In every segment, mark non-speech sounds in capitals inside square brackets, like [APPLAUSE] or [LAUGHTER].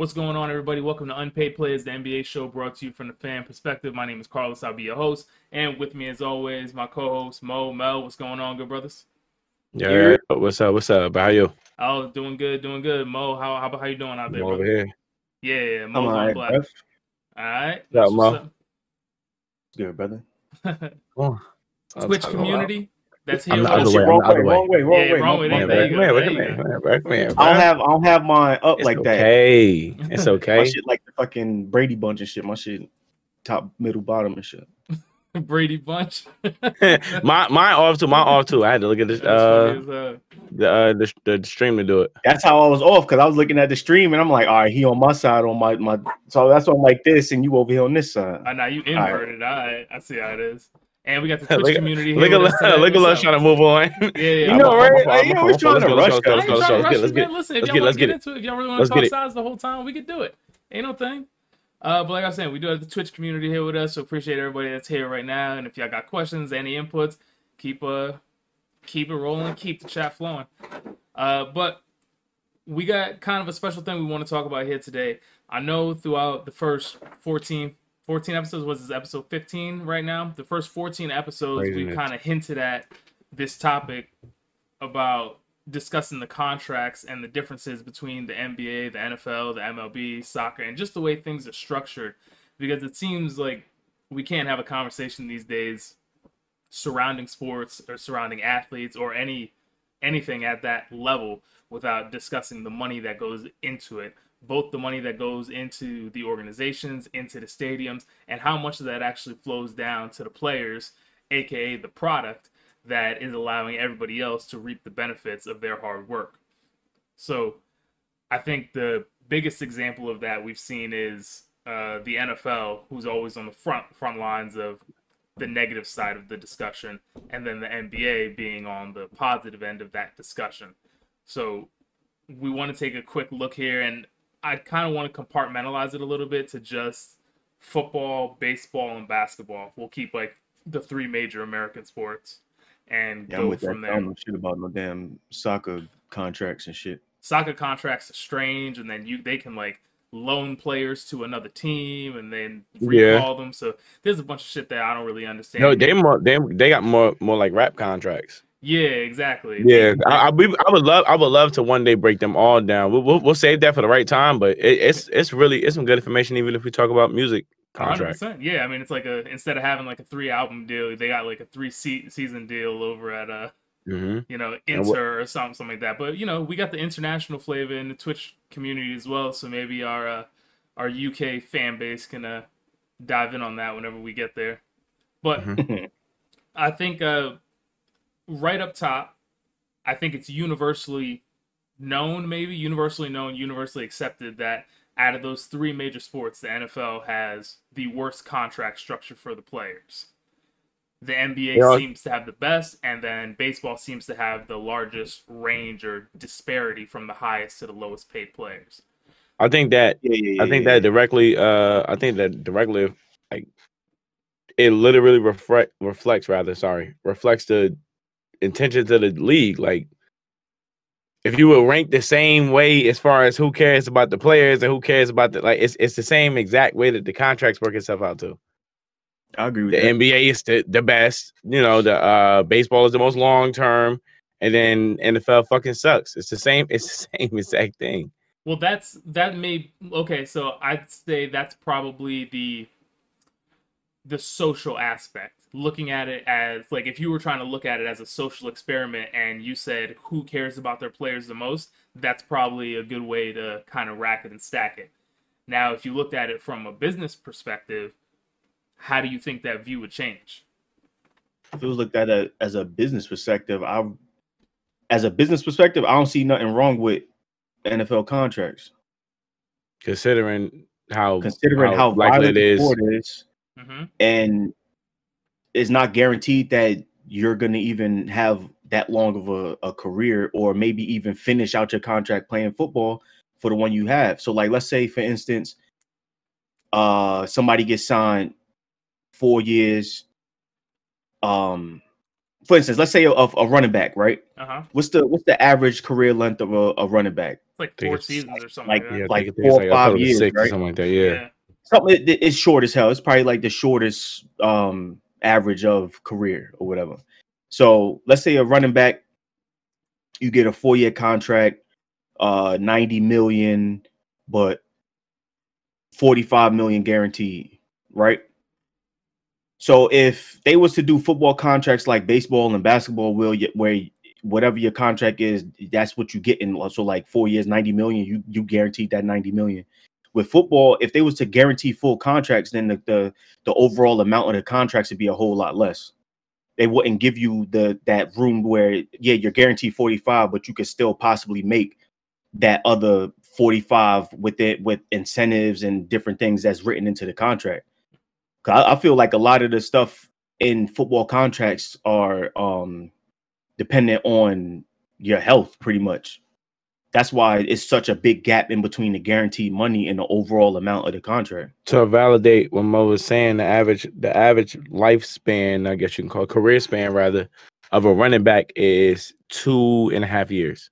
What's going on, everybody? Welcome to Unpaid Players, the NBA show brought to you from the fan perspective. My name is Carlos. I'll be your host. And with me, as always, my co host, Mo. Mel, what's going on, good brothers? Yeah, what's up? What's up? How are you? Oh, doing good, doing good. Mo, how how, how you doing out there, I'm over here. Yeah, Mo's I'm on alright, black. bruv. All right. What's up, Mo? Good, brother. [LAUGHS] what's up. I'll Twitch talk community that's here I'm the us. other way, I'm wrong the other way, wrong way, wrong Yeah, way, wrong way, wrong there Man, you way. go, come here, there come you here, go. come here, come here, I don't bro. have I don't have mine up It's like that. okay. [LAUGHS] It's My okay. shit like the fucking Brady bunch and shit. My shit top, middle, bottom and shit. [LAUGHS] Brady Bunch. [LAUGHS] my my off too. My off too. I had to look at this That's funny uh as hell. the uh the, the stream to do it. That's how I was off because I was looking at the stream and I'm like, all right, he on my side on my my. So that's why I'm like this and you over here on this side. I know you All right. inverted. All right. I see how it is. And we got the [LAUGHS] Twitch community here. Look with us at look at us up? trying to move on. Yeah, yeah. You know, right? [LAUGHS] Like, you I'm- always trying to rush, let's go, let's go, let's trying to rush get you, it, man. let's Listen, if get y'all want to get into it, if y'all really want to talk size the whole time, we could do it. Ain't no thing. Uh, but like I was saying, we do have the Twitch community here with us, so appreciate everybody that's here right now. And if y'all got questions, any inputs, keep uh keep it rolling, keep the chat flowing. Uh, but we got kind of a special thing we want to talk about here today. I know throughout the first 14, 14 episodes, was this episode 15 right now? The first 14 episodes, we kind of hinted at this topic about discussing the contracts and the differences between the NBA, the NFL, the MLB, soccer, and just the way things are structured. Because it seems like we can't have a conversation these days surrounding sports or surrounding athletes or any anything at that level without discussing the money that goes into it both the money that goes into the organizations into the stadiums and how much of that actually flows down to the players aka the product that is allowing everybody else to reap the benefits of their hard work so i think the biggest example of that we've seen is uh, the nfl who's always on the front front lines of the negative side of the discussion, and then the NBA being on the positive end of that discussion. So we want to take a quick look here, and I kind of want to compartmentalize it a little bit to just football, baseball, and basketball. We'll keep like the three major American sports and Yeah, go with that. from I don't know shit about no damn soccer contracts and shit. Soccer contracts are strange, and then you they can like loan players to another team and then Yeah. recall them. So there's a bunch of shit that I don't really understand. No, they more they they got more more like rap contracts. Yeah, exactly. Yeah, I, I, we, I would love I would love to one day break them all down. We'll, we'll, we'll save that for the right time, but it, it's it's really it's some good information even if we talk about music Hundred contracts. percent. Yeah, I mean it's like a instead of having like a three album deal, they got like a three se- season deal over at uh hmm you know And what- Inter or something something like that. But you know we got the international flavor in the Twitch community as well, so maybe our uh, our UK fan base can uh, dive in on that whenever we get there. But Mhm. [LAUGHS] I think uh, right up top, I think it's universally known, maybe universally known, universally accepted that out of those three major sports, the NFL has the worst contract structure for the players. The NBA Yeah. seems to have the best, and then baseball seems to have the largest range or disparity from the highest to the lowest paid players. I think that Yeah, yeah, yeah. I think yeah, that directly uh I think that directly like it literally reflect reflects rather sorry reflects the intentions of the league like if you would rank the same way as far as who cares about the players and who cares about the like it's it's the same exact way that the contracts work itself out to I agree with the that. NBA is the, the best you know the uh baseball is the most long term and then NFL fucking sucks it's the same it's the [LAUGHS] same exact thing Well, that's that may okay. So I'd say that's probably the the social aspect. Looking at it as like if you were trying to look at it as a social experiment, and you said who cares about their players the most, that's probably a good way to kind of rack it and stack it. Now, if you looked at it from a business perspective, how do you think that view would change? If it was looked at a, as a business perspective, I as a business perspective, I don't see nothing wrong with NFL contracts. considering how Considering how, likely violent it the is sport is, hmm and it's not guaranteed that you're going to even have that long of a, a career or maybe even finish out your contract playing football for the one you have. So like let's say for instance uh somebody gets signed 4 years um for instance, let's say a, a running back, right? Uh huh. What's the what's the average career length of a, a running back? It's like four it's seasons or something like- like, that. Yeah, like four or I five thought it was years, six or right? something like that. Yeah. Something it's short as hell. It's probably like the shortest um average of career or whatever. So let's say a running back, you get a four year contract, uh, ninety million, but forty five million guaranteed, right? So if they was to do football contracts like baseball and basketball, will where whatever your contract is, that's what you get in. So like four years, ninety million, you you guaranteed that ninety million. With football, if they was to guarantee full contracts, then the the, the overall amount of the contracts would be a whole lot less. They wouldn't give you the that room where yeah you're guaranteed forty five, but you could still possibly make that other forty five with it with incentives and different things that's written into the contract. I, I feel like a lot of the stuff in football contracts are um dependent on your health pretty much. That's why it's such a big gap in between the guaranteed money and the overall amount of the contract. To validate what Mo was saying, the average the average lifespan, I guess you can call it, career span rather, of a running back is two and a half years.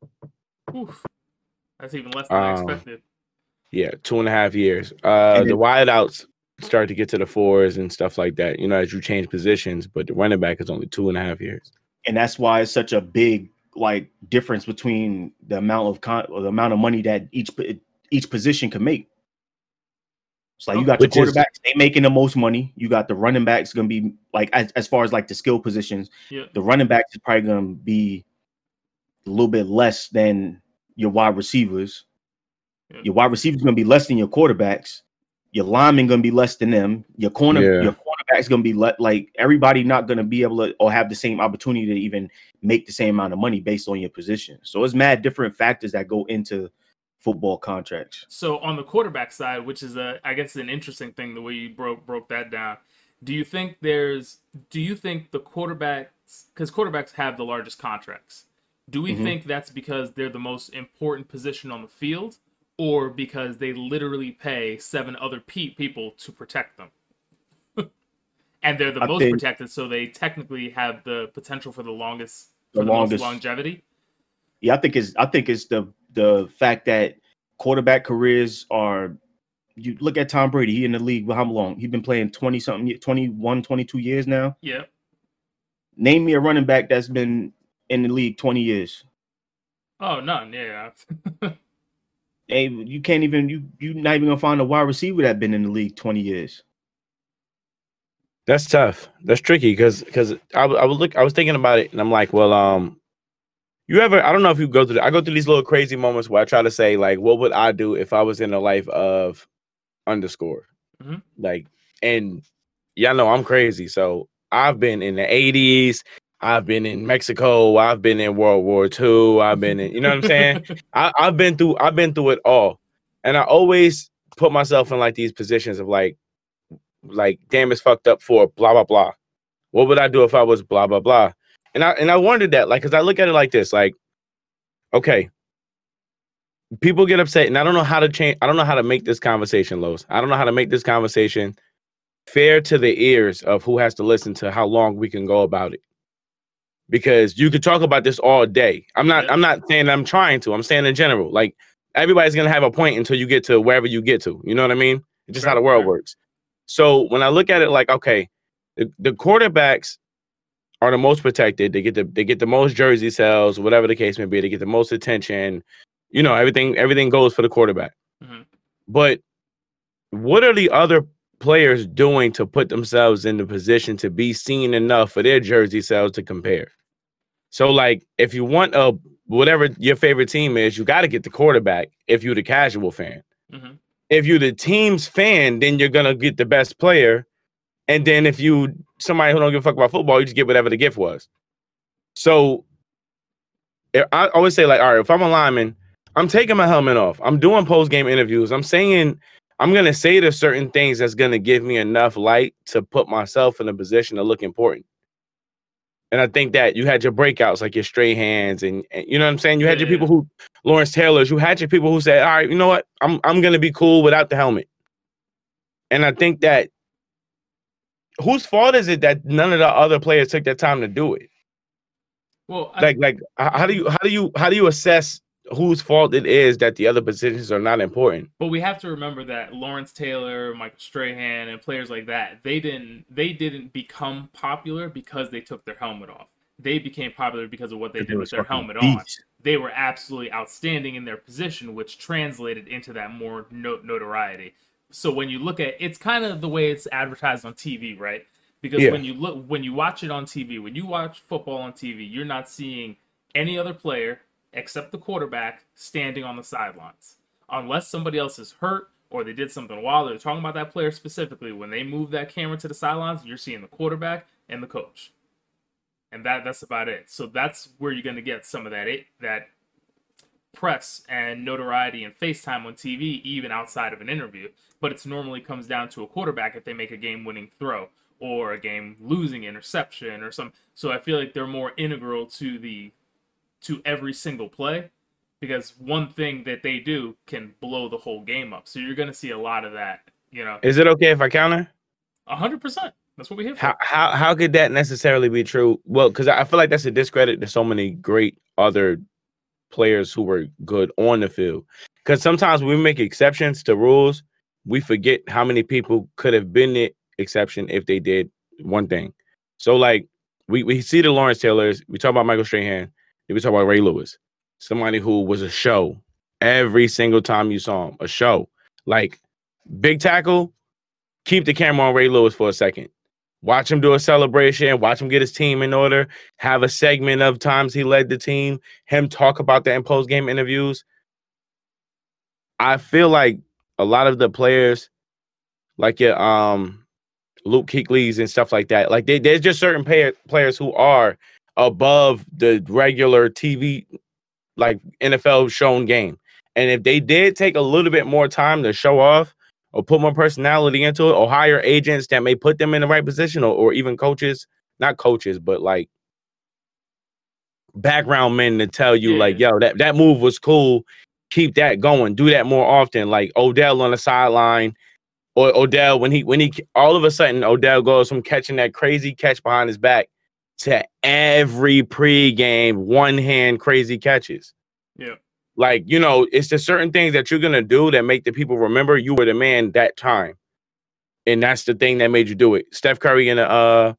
Oof. That's even less than I Um, expected. Yeah, two and a half years. Uh, And the then- wideouts start to get to the fours and stuff like that. You know, as you change positions, but the running back is only two and a half years. And that's why it's such a big like difference between the amount of con- or the amount of money that each each position can make. It's like you got Which the is- quarterbacks, they making the most money. You got the running backs gonna be like as, as far as like the skill positions, Yeah. the running backs is probably gonna be a little bit less than your wide receivers. Yeah. Your wide receivers gonna be less than your quarterbacks. Your linemen gonna be less than them. Your corner, Yeah. your cornerback's gonna be le- like everybody not gonna be able to or have the same opportunity to even make the same amount of money based on your position. So it's mad different factors that go into football contracts. So on the quarterback side, which is a I guess an interesting thing the way you broke broke that down. Do you think there's do you think the quarterbacks cuz quarterbacks have the largest contracts. Do we Mhm. think that's because they're the most important position on the field or because they literally pay seven other pe- people to protect them? And they're the I most think- protected so they technically have the potential for the longest The for the, longest- most longevity. Yeah, I think it's I think it's the the fact that quarterback careers are you look at Tom Brady, he in the league how long? He's been playing 20 something ye- 21, 22 years now. Yeah. Name me a running back that's been in the league 20 years. Oh, none. Yeah. [LAUGHS] Hey, you can't even you you not even gonna find a wide receiver that been in the league 20 years. That's tough. That's tricky because because I, I was look I was thinking about it and I'm like, well, um, you ever I don't know if you go through I go through these little crazy moments where I try to say like, what would I do if I was in the life of underscore, Mhm. like, and y'all know I'm crazy, so I've been in the '80s. I've been in Mexico. I've been in World War II. I've been in, you know what I'm saying? [LAUGHS] I, I've been through I've been through it all. And I always put myself in like these positions of like like damn it's fucked up for blah blah blah. What would I do if I was blah blah blah? And I and I wondered that like cuz I look at it like this like okay. People get upset and I don't know how to change I don't know how to make this conversation Los. I don't know how to make this conversation fair to the ears of who has to listen to how long we can go about it because you could talk about this all day. I'm not I'm not saying I'm trying to. I'm saying in general. Like everybody's gonna have a point until you get to wherever you get to. You know what I mean? It's just how the world right. works. So when I look at it like, okay, the, the quarterbacks are the most protected. They get the they get the most jersey sales, whatever the case may be. They get the most attention. You know, everything everything goes for the quarterback. Mhm. But what are the other players doing to put themselves in the position to be seen enough for their jersey sales to compare? So like if you want a whatever your favorite team is, you got to get the quarterback if you're the casual fan. Mhm. If you're the team's fan, then you're gonna get the best player. And then if you somebody who don't give a fuck about football, you just get whatever the gift was. So I always say like, all right, if I'm a lineman, I'm taking my helmet off. I'm doing post game interviews. I'm saying I'm gonna say the certain things that's gonna give me enough light to put myself in a position to look important. And I think that you had your breakouts like your Strahans and, and you know what I'm saying? You had your people who Lawrence Taylor's, you had your people who said, All right, you know what? I'm I'm gonna be cool without the helmet. And I think that whose fault is it that none of the other players took that time to do it? Well, I, Like like how do you how do you how do you assess whose fault it is that the other positions are not important? But we have to remember that Lawrence Taylor, Michael Strahan, and players like that, they didn't they didn't become popular because they took their helmet off. They became popular because of what they They did with their fucking helmet on. They were absolutely outstanding in their position, which translated into that more no- notoriety. So when you look at it's kind of the way it's advertised on TV, right? Because Yeah. when you look when you watch it on TV, when you watch football on TV, you're not seeing any other player except the quarterback standing on the sidelines. Unless somebody else is hurt or they did something while they're talking about that player specifically, when they move that camera to the sidelines, you're seeing the quarterback and the coach. And that that's about it. So that's where you're gonna get some of that it, that press and notoriety and FaceTime on TV, even outside of an interview. But it's normally comes down to a quarterback if they make a game winning throw or a game losing interception or some so I feel like they're more integral to the to every single play because one thing that they do can blow the whole game up. So you're gonna see a lot of that, you know. Is it okay if I counter? hundred percent. That's what we for. How how how could that necessarily be true? Well, because I feel like that's a discredit to so many great other players who were good on the field. Because sometimes we make exceptions to rules, we forget how many people could have been the exception if they did one thing. So like we, we see the Lawrence Taylors, we talk about Michael Strahan, then we talk about Ray Lewis, somebody who was a show every single time you saw him, a show. Like big tackle, keep the camera on Ray Lewis for a second. Watch him do a celebration, watch him get his team in order, have a segment of times he led the team, him talk about that in post game interviews. I feel like a lot of the players, like your um Luke Kuechly's and stuff like that, like they, there's just certain pay, players who are above the regular TV, like NFL shown game. And if they did take a little bit more time to show off or put more personality into it or hire agents that may put them in the right position or, or even coaches, not coaches, but like background men to tell you like, yo, that, that move was cool. Keep that going. Do that more often. Like Odell on the sideline or Odell when he when he all of a sudden Odell goes from catching that crazy catch behind his back to every pregame one hand crazy catches. Yeah. Like, you know, it's the certain things that you're gonna do that make the people remember you were the man that time. And that's the thing that made you do it. Steph Curry in the uh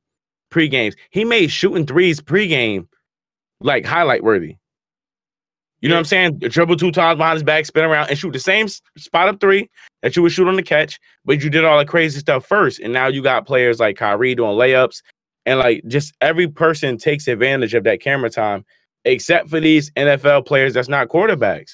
pre-games. He made shooting threes pregame like highlight worthy. You know what I'm saying? Dribble two times behind his back, spin around, and shoot the same spot up three that you would shoot on the catch, but you did all the crazy stuff first. And now you got players like Kyrie doing layups, and like just every person takes advantage of that camera time, except for these NFL players that's not quarterbacks.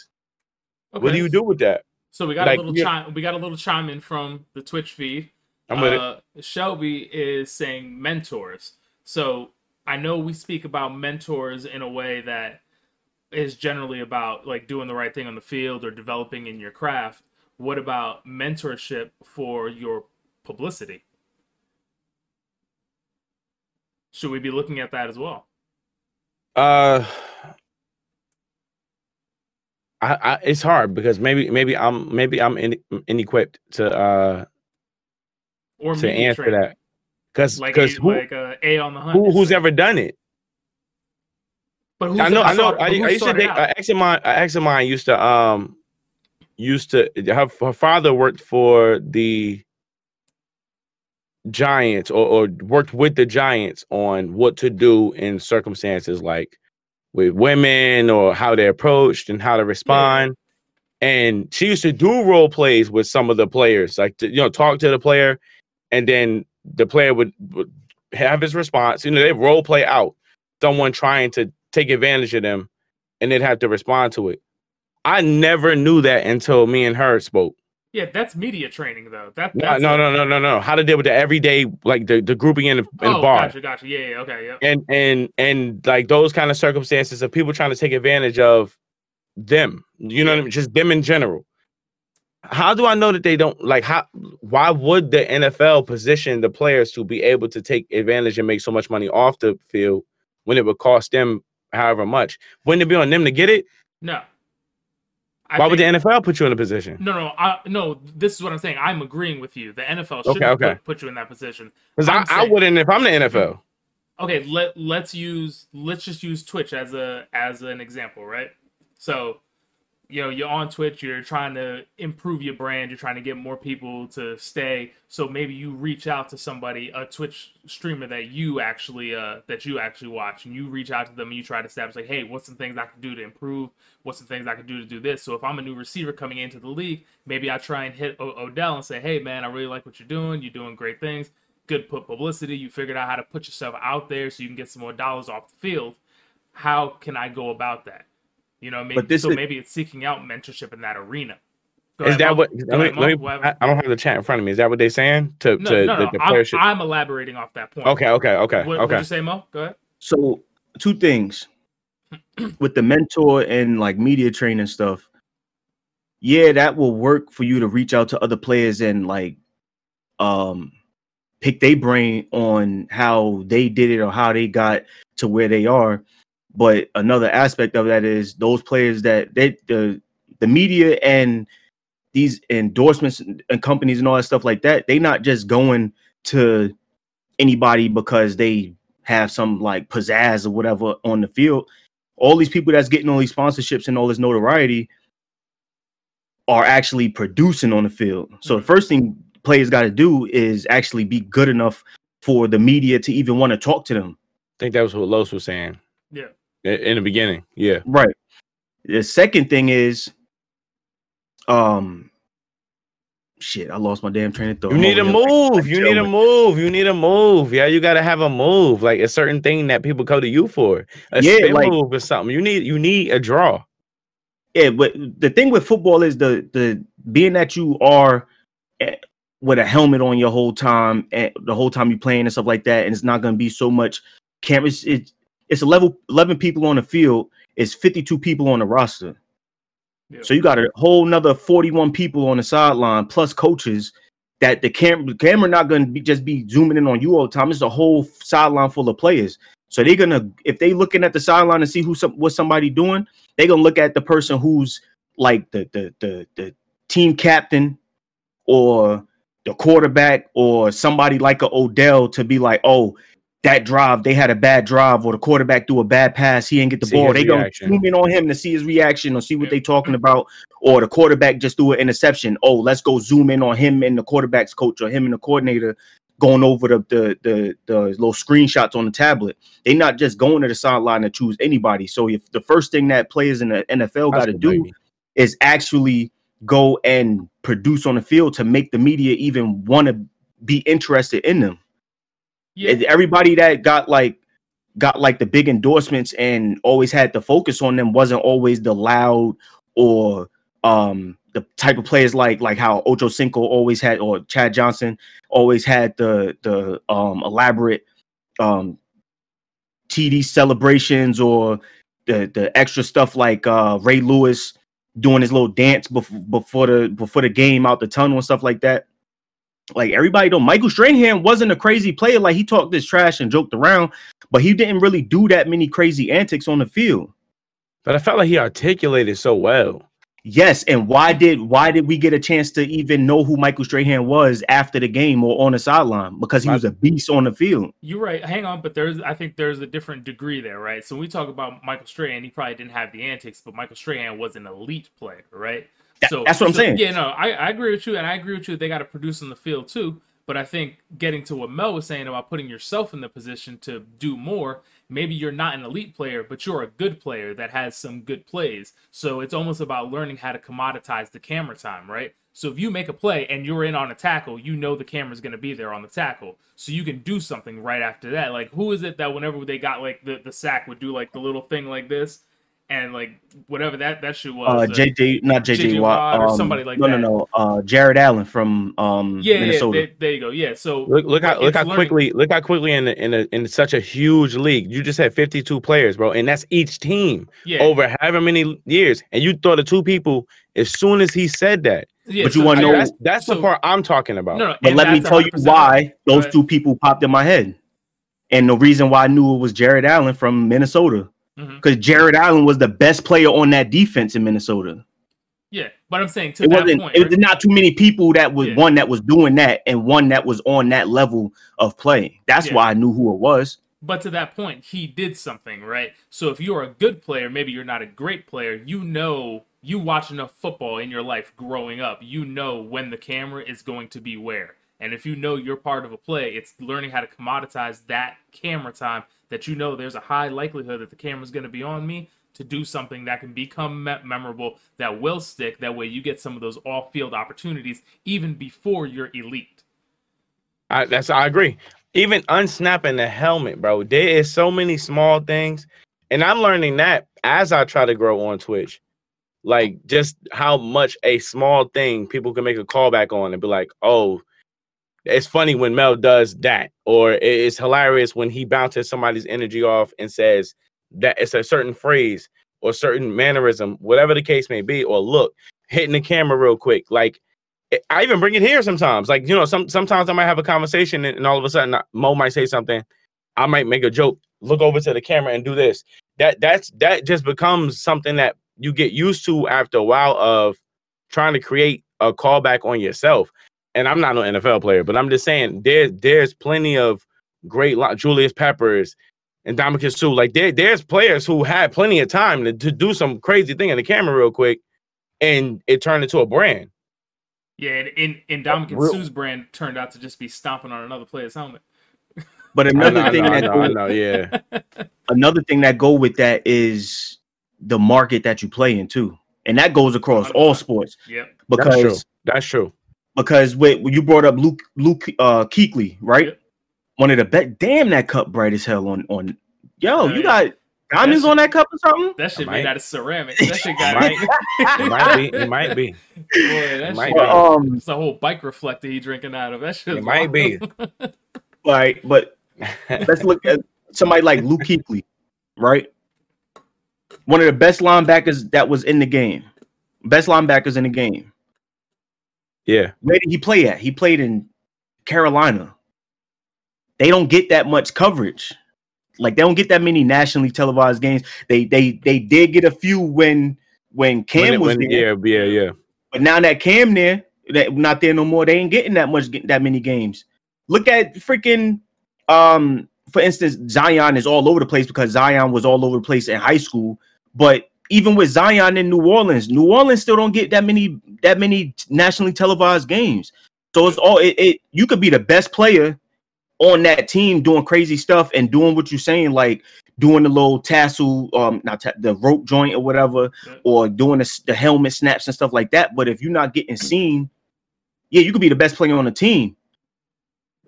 What do you do with that? So we got Like, a little yeah. chime. We got a little chime in from the Twitch feed. I'm with it. uh, Shelby is saying mentors. So I know we speak about mentors in a way that is generally about like doing the right thing on the field or developing in your craft. What about mentorship for your publicity? Should we be looking at that as well? Uh, I, I it's hard because maybe maybe I'm maybe I'm in, inequipped to uh Or to answer training? that because like because a, who, like a A on the hunt. who who's ever done it? But who's I know I know started- I, I used to think out? an ex of mine ex of mine used to um used to her, her father worked for the Giants or, or worked with the Giants on what to do in circumstances like with women or how they're approached and how to respond. And she used to do role plays with some of the players, like to, you know, talk to the player, and then the player would, would have his response. You know, they role play out someone trying to take advantage of them, and they'd have to respond to it. I never knew that until me and her spoke. Yeah, that's media training though. That No, that's no, no, no, no, no. How to deal with the everyday, like the, the grouping in the, in the Oh, bar. gotcha, gotcha. Yeah, yeah, okay, yeah. and and and like those kind of circumstances of people trying to take advantage of them you know what i mean just them in general how do i know that they don't like how why would the nfl position the players to be able to take advantage and make so much money off the field when it would cost them however much wouldn't it be on them to get it No. I why would the nfl put you in a position No, no, I, no. This is what I'm saying. I'm agreeing with you. The NFL should Okay, okay. Put, put you in that position. because I, I wouldn't if i'm the nfl okay, let let's use let's just use Twitch as a as an example, right? So, you know, you're on Twitch, you're trying to improve your brand, you're trying to get more people to stay. So maybe you reach out to somebody, a Twitch streamer that you actually uh that you actually watch, and you reach out to them and you try to establish like, hey, what's some things I can do to improve? What's some things I can do to do this? So if I'm a new receiver coming into the league, maybe I try and hit o- Odell and say, hey man, I really like what you're doing. You're doing great things good put publicity. You figured out how to put yourself out there so you can get some more dollars off the field. How can I go about that? You know, maybe But this so is- maybe it's seeking out mentorship in that arena. Go Is ahead, that Mo. what? Go Let me, ahead, let me, I. I don't have the chat in front of me. Is that what they're saying? To, No, to no, the, no. the I'm, player should- I'm elaborating off that point. Okay, okay, okay, What, okay. What'd you say, Mo? Go ahead. So two things [CLEARS THROAT] with the mentor and like media training stuff. Yeah, that will work for you to reach out to other players and like um pick their brain on how they did it or how they got to where they are. But another aspect of that is those players that they the the media and these endorsements and companies and all that stuff like that, they not just going to anybody because they have some like pizzazz or whatever on the field. All these people that's getting all these sponsorships and all this notoriety are actually producing on the field. So the first thing players got to do is actually be good enough for the media to even want to talk to them. I think that was what Los was saying Yeah. In the beginning. Yeah. Right. The second thing is, um, shit, I lost my damn train of thought. You need a I'm over here like- move. You need a move. You need a move. Yeah, you gotta have a move, like a certain thing that people go to you for. A Yeah, spin like- move or something. You need you need a draw. Yeah, but the thing with football is the the being that you are eh, with a helmet on your whole time and the whole time you're playing and stuff like that, and it's not going to be so much cameras. It's it's a level eleven people on the field. It's fifty two people on the roster. Yeah. So you got a whole nother forty one people on the sideline plus coaches. That the camera the camera not going to be just be zooming in on you all the time. It's a whole sideline full of players. So they're gonna if they looking at the sideline and see who some what somebody doing, they're gonna look at the person who's like the the the the team captain or the quarterback or somebody like a Odell to be like, oh, that drive they had a bad drive or the quarterback threw a bad pass, he didn't get the See ball. They gonna zoom in on him to see his reaction or see what Yeah. they talking about. Or the quarterback just threw an interception. Oh, let's go zoom in on him and the quarterback's coach or him and the coordinator going over the the the, the little screenshots on the tablet. They're not just going to the sideline to choose anybody. So if the first thing that players in the NFL got to do baby. is actually go and produce on the field to make the media even want to be interested in them. Yeah. Everybody that got like got like the big endorsements and always had the focus on them wasn't always the loud or um the type of players like like how Ocho Cinco always had or Chad Johnson always had the the um elaborate um TD celebrations or the the extra stuff like uh Ray Lewis doing his little dance before before the before the game out the tunnel and stuff like that. Like everybody don't Michael Strahan wasn't a crazy player. Like he talked this trash and joked around, but he didn't really do that many crazy antics on the field. But I felt like he articulated so well. Yes, and why did why did we get a chance to even know who Michael Strahan was after the game or on the sideline? Because he was a beast on the field. You're right. Hang on, but there's I think there's a different degree there, right? So when we talk about Michael Strahan, he probably didn't have the antics, but Michael Strahan was an elite player, right? So that's what I'm so- saying. Yeah, no, I, I agree with you, and I agree with you. They got to produce on the field too. But I think getting to what Mel was saying about putting yourself in the position to do more, maybe you're not an elite player, but you're a good player that has some good plays. So it's almost about learning how to commoditize the camera time, right? So if you make a play and you're in on a tackle, you know the camera's going to be there on the tackle. So you can do something right after that. Like who is it that whenever they got like the, the sack would do like the little thing like this and like whatever that that shit was. Uh, uh, JJ, not JJ, JJ Watt, Watt or um, somebody like no, that. No, no, no. Uh, Jared Allen from um yeah, yeah, Minnesota. there, there you go. Yeah, so Look, look how look how learning- quickly look how quickly in a, in a, in such a huge league. You just had 52 players, bro, and that's each team yeah, over however many years. And you thought of two people as soon as he said that. yeah, but you so wanna know- That's that's the part I'm talking about. No, no, But let me tell you why those two people popped in my head. And the reason why I knew it was Jared Allen from Minnesota. Mhm. Because Jared Allen was the best player on that defense in Minnesota. Yeah, but I'm saying to It that wasn't point, it right? was not too many people that was Yeah. one that was doing that and one that was on that level of play. That's Yeah. why I knew who it was. But to that point, he did something, right? So if you're a good player, maybe you're not a great player, you know, you watch enough football in your life growing up, you know when the camera is going to be where. And if you know you're part of a play, it's learning how to commoditize that camera time that you know there's a high likelihood that the camera's going to be on me to do something that can become memorable, that will stick. That way you get some of those off field opportunities even before you're elite. I, that's I agree. Even unsnapping the helmet, bro. There is so many small things, and I'm learning that as I try to grow on Twitch. Like just how much a small thing people can make a callback on and be like, "Oh, it's funny when Mel does that," or it's hilarious when he bounces somebody's energy off and says that it's a certain phrase or certain mannerism, whatever the case may be, or look, hitting the camera real quick, like I even bring it here sometimes. Like, you know, some sometimes I might have a conversation and, and all of a sudden Mo might say something. I might make a joke, look over to the camera and do this. That that's that just becomes something that you get used to after a while of trying to create a callback on yourself. And I'm not an NFL player, but I'm just saying there there's plenty of great Julius Peppers and Ndamukong Suh. Like there, there's players who had plenty of time to, to do some crazy thing in the camera real quick, and it turned into a brand. Yeah, and, and Ndamukong Suh's brand turned out to just be stomping on another player's helmet. But [LAUGHS] another know, thing I that know, go, I know, yeah. [LAUGHS] another thing that go with that is the market that you play in too, and that goes across all sports. Yep. That's true. That's true. Because wait, when you brought up Luke Luke uh Kuechly, right? Yep. One of the best. Damn, that cup bright as hell on on. Yo, Oh, you yeah. got diamonds That's- on that cup or something? That shit Might. made out of ceramic. That shit got Might. [LAUGHS] It might be. It might be. Boy, that might shit be. Um, It's a whole bike reflector he drinking out of. That shit. It might be. [LAUGHS] right, but let's look at somebody like Luke Kuechly, right? One of the best linebackers that was in the game, best linebackers in the game. Yeah. Where did he play at? He played in Carolina. They don't get that much coverage. Like they don't get that many nationally televised games. They they they did get a few when when Cam When was when- there, yeah, yeah, yeah. but now that Cam there, that not there no more. They ain't getting that much that many games. Look at freaking um for instance, Zion is all over the place because Zion was all over the place in high school. But even with Zion in New Orleans, New Orleans still don't get that many that many nationally televised games. So it's all it, it you could be the best player on that team doing crazy stuff and doing what you're saying, like doing the little tassel, um, not ta- the rope joint or whatever, Yeah. or doing the, the helmet snaps and stuff like that. But if you're not getting seen, yeah, you could be the best player on the team.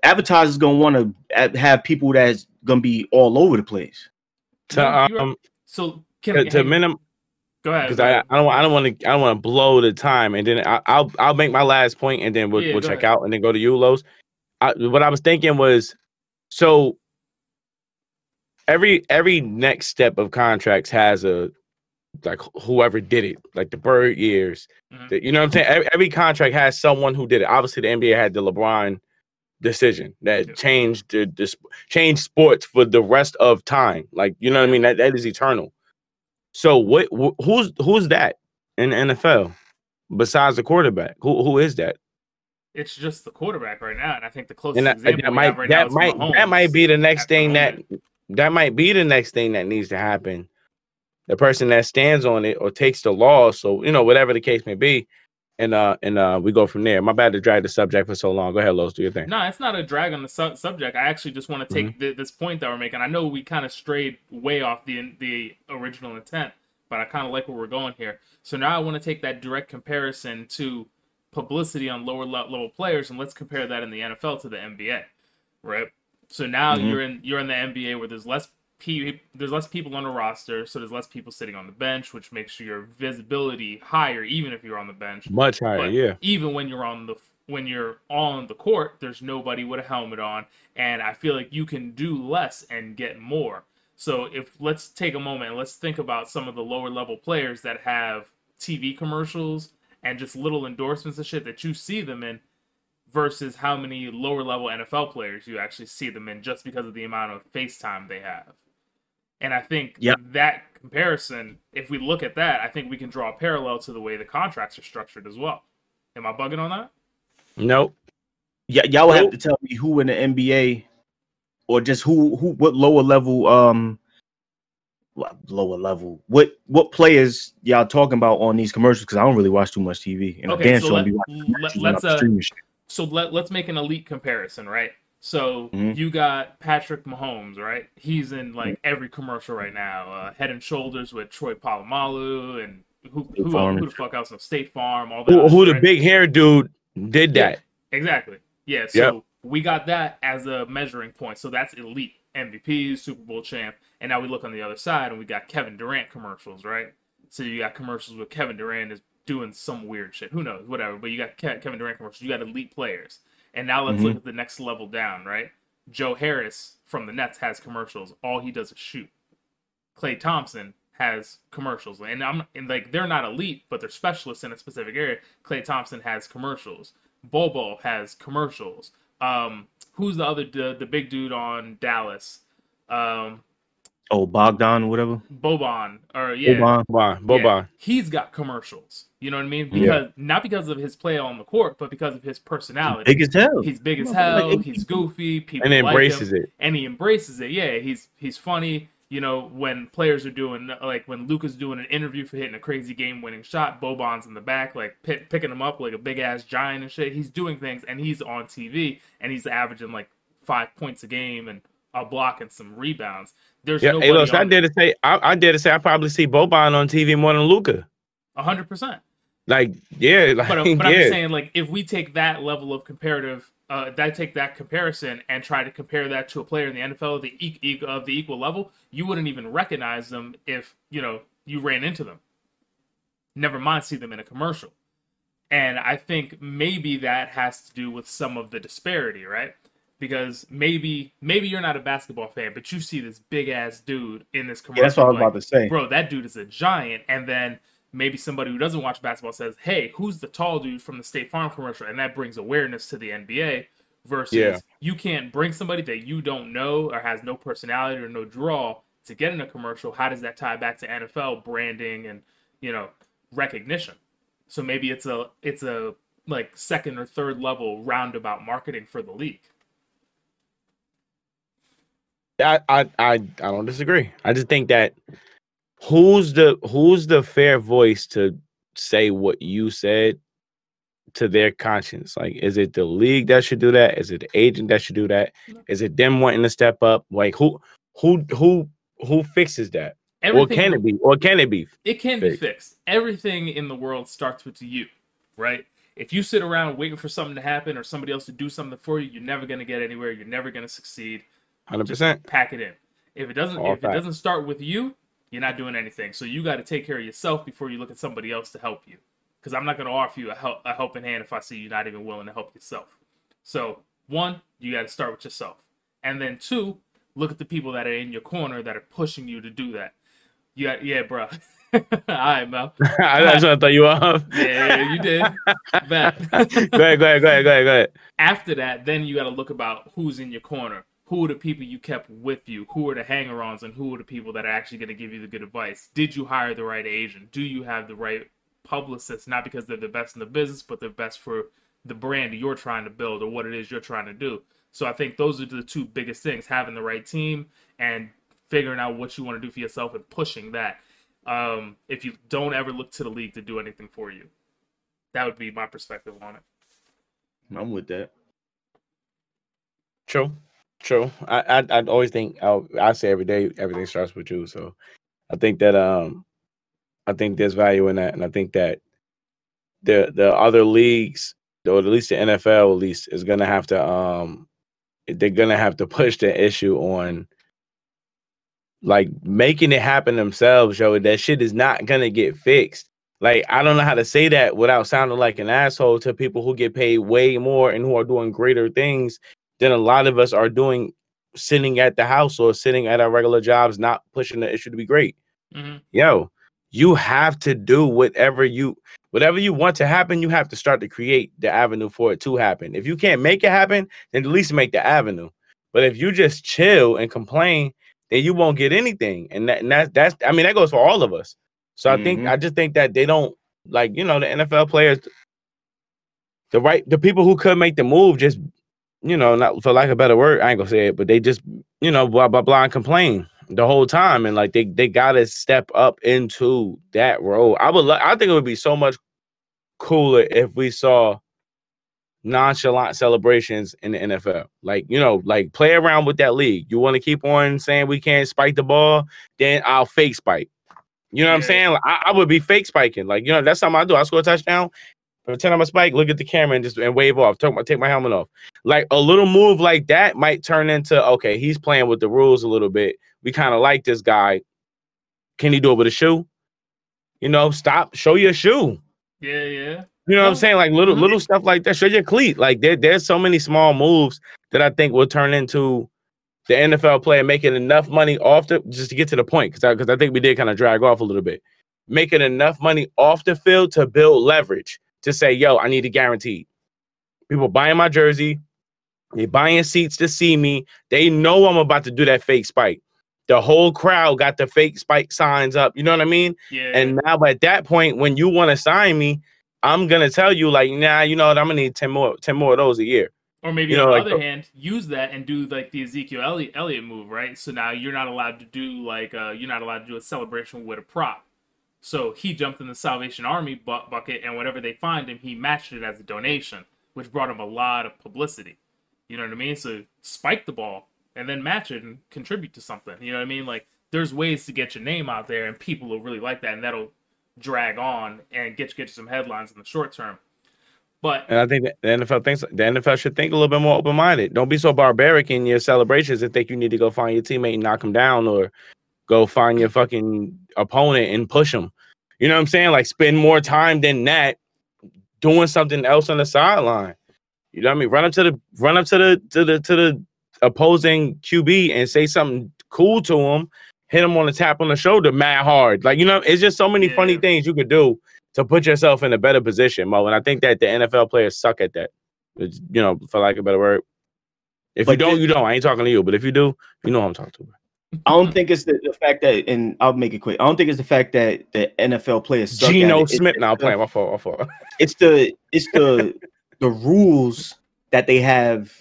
Advertisers gonna want to have people that's gonna be all over the place. To um So can to, to hey, minimum go ahead. because I. I don't I don't want to I don't want to blow the time and then I, I'll I'll make my last point and then we'll Yeah, we'll check ahead. out and then go to you Los. I, what I was thinking was so every every next step of contracts has a like whoever did it like the bird years Mhm. the- you know what i'm saying every, every contract has someone who did it obviously the nba had the lebron decision that Yeah. changed the, the changed sports for the rest of time like you know what i mean that, that is eternal so what wh- who's who's that in the nfl besides the quarterback? Who who is that? It's just the quarterback right now, and I think the closest and that, example that might have right now that might Mahomes that might be the next at thing that that might be the next thing that needs to happen. The person that stands on it or takes the law, so you know whatever the case may be, and uh and uh we go from there. My bad to drag the subject for so long. Go ahead, Los, do your thing. No, it's not a drag on the su- subject. I actually just want to take Mm-hmm. th- this point that we're making. I know we kind of strayed way off the the original intent, but I kind of like where we're going here. So now I want to take that direct comparison to publicity on lower level players, and let's compare that in the NFL to the NBA, right? So now Mhm. you're in you're in the NBA where there's less pe- there's less people on the roster, so there's less people sitting on the bench, which makes your visibility higher, even if you're on the bench. Much higher, But yeah. even when you're on the when you're on the court, there's nobody with a helmet on, and I feel like you can do less and get more. So if let's take a moment and let's think about some of the lower level players that have TV commercials and just little endorsements and shit that you see them in versus how many lower level NFL players you actually see them in just because of the amount of FaceTime they have. And I think Yep. that comparison, if we look at that, I think we can draw a parallel to the way the contracts are structured as well. Am I bugging on that? Nope. Y- y'all would have to tell me who in the NBA or just who who what lower level um lower level what what players y'all talking about on these commercials because I don't really watch too much TV and Okay, Dan so showing let- me watching let, let's uh, so let, let's make an elite comparison, right? So Mhm. you got Patrick Mahomes, right? He's in like Mm-hmm. every commercial right now, uh, Head and Shoulders with Troy Polamalu and who who, who the fuck else? No, State Farm, all that. Who, who the right? big hair dude did Yeah. that? Exactly. Yeah. So we got that as a measuring point. So that's elite MVP, Super Bowl champ, and now we look on the other side and we got Kevin Durant commercials, right? So you got commercials with Kevin Durant is doing some weird shit. Who knows? Whatever. But you got Kevin Durant commercials. You got elite players. And now let's Mhm. look at the next level down, right? Joe Harris from the Nets has commercials. All he does is shoot. Klay Thompson has commercials, and I'm and like they're not elite, but they're specialists in a specific area. Klay Thompson has commercials. Bobo has commercials. Um, who's the other the, the big dude on Dallas? Um, Oh Bogdan, whatever. Boban or yeah, Boban. Boban, yeah, Boban. he's got commercials. You know what I mean? Yeah. Because not because of his play on the court, but because of his personality. Big as hell. He's big as hell. it- He's goofy. People and like embraces him, it. and he embraces it. Yeah, he's he's funny. You know, when players are doing like when Luka's doing an interview for hitting a crazy game-winning shot, Boban's in the back, like pi picking him up like a big ass giant and shit. He's doing things, and he's on TV, and he's averaging like five points a game and a block and some rebounds. There's Yeah, hey, look, I dare to say, I, I dare to say, I probably see Boban on TV more than Luka. hundred percent. Like, yeah, [LAUGHS] like, But, but I'm yeah, just saying, like, if we take that level of comparative, uh, that take that comparison and try to compare that to a player in the NFL the e- e- of the equal level, you wouldn't even recognize them if you know you ran into them. Never mind, see them in a commercial. And I think maybe that has to do with some of the disparity, right? Because maybe maybe you're not a basketball fan, but you see this big ass dude in this commercial. Yeah, that's what I was like, about to say. bro, that dude is a giant. And then maybe somebody who doesn't watch basketball says, hey, who's the tall dude from the State Farm commercial? And that brings awareness to the NBA versus Yeah. you can't bring somebody that you don't know or has no personality or no draw to get in a commercial. How does that tie back to NFL branding and, you know, recognition? So maybe it's a it's a like second or third level roundabout marketing for the league. I, I, I, I don't disagree. I just think that who's the who's the fair voice to say what you said to their conscience? Like, is it the league that should do that? Is it the agent that should do that? Mm-hmm. Is it them wanting to step up? Like, who, who, who, who fixes that? Or can it be? Or can it be? it can be fixed? fixed. Everything in the world starts with you, right? If you sit around waiting for something to happen or somebody else to do something for you, you're never going to get anywhere. You're never going to succeed. Hundred percent. pack it in. If it doesn't, All if it doesn't start with you, you're not doing anything. So you got to take care of yourself before you look at somebody else to help you. Because I'm not going to offer you a, help, a helping hand if I see you're not even willing to help yourself. So one, you got to start with yourself, and then two, look at the people that are in your corner that are pushing you to do that. Got, yeah, bro. [LAUGHS] All right, Mel. [LAUGHS] I just want to throw you off. [LAUGHS] Yeah, you did. Bet. go ahead, go ahead, go ahead, go ahead, go ahead. After that, then you got to look about who's in your corner. Who are the people you kept with you? Who are the hanger-ons, and who are the people that are actually going to give you the good advice? Did you hire the right agent? Do you have the right publicist? Not because they're the best in the business, but they're best for the brand you're trying to build or what it is you're trying to do. So I think those are the two biggest things: having the right team and figuring out what you want to do for yourself and pushing that. Um, if you don't ever look to the league to do anything for you, that would be my perspective on it. I'm with that. True, true. I I I always think I I say every day everything starts with you. So I think that um I think there's value in that, and I think that the the other leagues, or at least the NFL, at least is gonna have to um they're gonna have to [LAUGHS] push the issue on like making it happen themselves, yo. That shit is not gonna get fixed. Like I don't know how to say that without sounding like an asshole to people who get paid way more and who are doing greater things than a lot of us are doing sitting at the house or sitting at our regular jobs, not pushing the issue to be great. hmm Yo, you have to do whatever you whatever you want to happen, you have to start to create the avenue for it to happen. If you can't make it happen, then at least make the avenue. But if you just chill and complain, then you won't get anything. And that and that, that's I mean that goes for all of us. So I think Mhm. I just think that they don't like, you know, the NFL players the right the people who could make the move just you know, not for lack of a better word, I ain't gonna say it, but they just, you know, blah blah blah and complain the whole time, and like they they gotta step up into that role. I would, lo- I think it would be so much cooler if we saw nonchalant celebrations in the NFL. Like, you know, like play around with that league. You want to keep on saying we can't spike the ball, then I'll fake spike. You know what I'm saying? Like, I, I would be fake spiking. Like, you know, that's something I do. I score a touchdown, pretend I'm a spike, look at the camera and just and wave off, take my take my helmet off. Like a little move like that might turn into okay, he's playing with the rules a little bit. We kind of like this guy. Can he do it with a shoe? You know, stop, show your shoe. Yeah, yeah. You know what I'm saying? Like little Mhm. little stuff like that. Show your cleat. Like there, there's so many small moves that I think will turn into the NFL player making enough money off the just to get to the point. Because I, 'cause I think we did kind of drag off a little bit. Making enough money off the field to build leverage to say, yo, I need a guaranteed. People buying my jersey, they buying seats to see me. They know I'm about to do that fake spike. The whole crowd got the fake spike signs up. You know what I mean? Yeah. And now at that point, when you want to sign me, I'm gonna tell you like, nah, you know what? I'm gonna need ten more, ten more of those a year. Or maybe You know, on the like other hand, use that and do like the Ezekiel Elliott, Elliott move, right? So now you're not allowed to do like uh, you're not allowed to do a celebration with a prop. So he jumped in the Salvation Army bu- bucket, and whenever they find him, he matched it as a donation, which brought him a lot of publicity. You know what I mean? So spike the ball and then match it and contribute to something. You know what I mean? Like there's ways to get your name out there, and people will really like that, and that'll drag on and get you get you some headlines in the short term. But And I think the NFL thinks the NFL should think a little bit more open minded. Don't be so barbaric in your celebrations and think you need to go find your teammate and knock him down or go find your fucking opponent and push him. You know what I'm saying? Like spend more time than that doing something else on the sideline. You know what I mean? Run up to the run up to the to the to the opposing QB and say something cool to him. Hit him on the tap on the shoulder, mad hard. Like you know, it's just so many funny things you could do to put yourself in a better position, Mo. And I think that the NFL players suck at that. It's, you know, for lack of a better word. If you don't, you don't. I ain't talking to you, but if you do, you know who I'm talking to. I don't think it's the, the fact that, and I'll make it quick. I don't think it's the fact that the NFL players suck Geno Smith. Now playing my fault. My fault. [LAUGHS] It's the it's the the rules that they have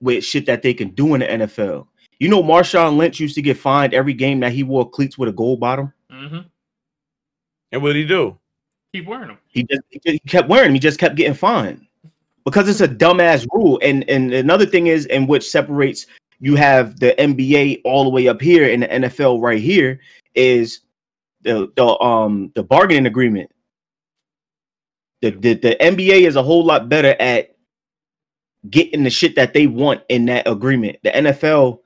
with shit that they can do in the NFL. You know, Marshawn Lynch used to get fined every game that he wore cleats with a gold bottom. hmm And what did he do? keep wearing them. He just he kept wearing them. He just kept getting fined because it's a dumbass rule. And and another thing is, and which separates you have the NBA all the way up here and the NFL right here is the the um the bargaining agreement. The, the the NBA is a whole lot better at getting the shit that they want in that agreement. The NFL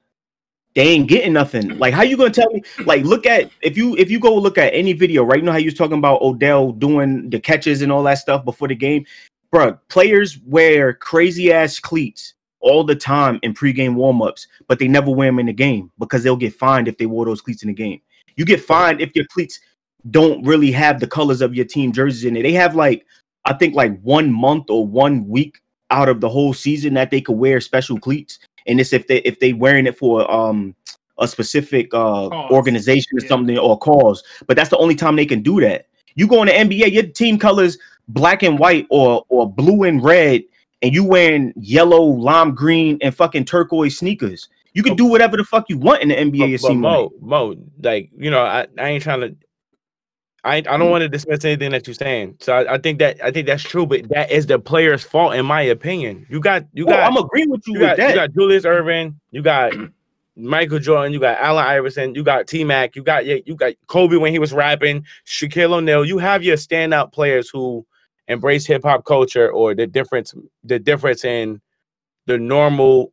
they ain't getting nothing. Like, how you gonna tell me? Like, look at if you if you go look at any video, right? You know how you was talking about Odell doing the catches and all that stuff before the game, Bruh, Players wear crazy ass cleats all the time in pregame warmups, but they never wear them in the game because they'll get fined if they wore those cleats in the game. You get fined if your cleats don't really have the colors of your team jerseys in it. They have like I think like one month or one week out of the whole season that they could wear special cleats and it's if they if they wearing it for um a specific uh Cause. organization or Yeah. something or cause but that's the only time they can do that you go in the nba your team colors black and white or or blue and red and you wearing yellow lime green and fucking turquoise sneakers you can do whatever the fuck you want in the nba but, but. Mo, Mo, like you know, I, I ain't trying to. I, I don't mm. want to dismiss anything that you're saying. So I, I think that I think that's true, but that is the player's fault, in my opinion. You got you Well, got i'm agreeing with you, you with got that you got Julius Erving, you got Michael Jordan, you got Allen Iverson, you got T Mac, you got you got Kobe when he was rapping, Shaquille O'Neal. You have your standout players who embrace hip hop culture or the difference the difference in the normal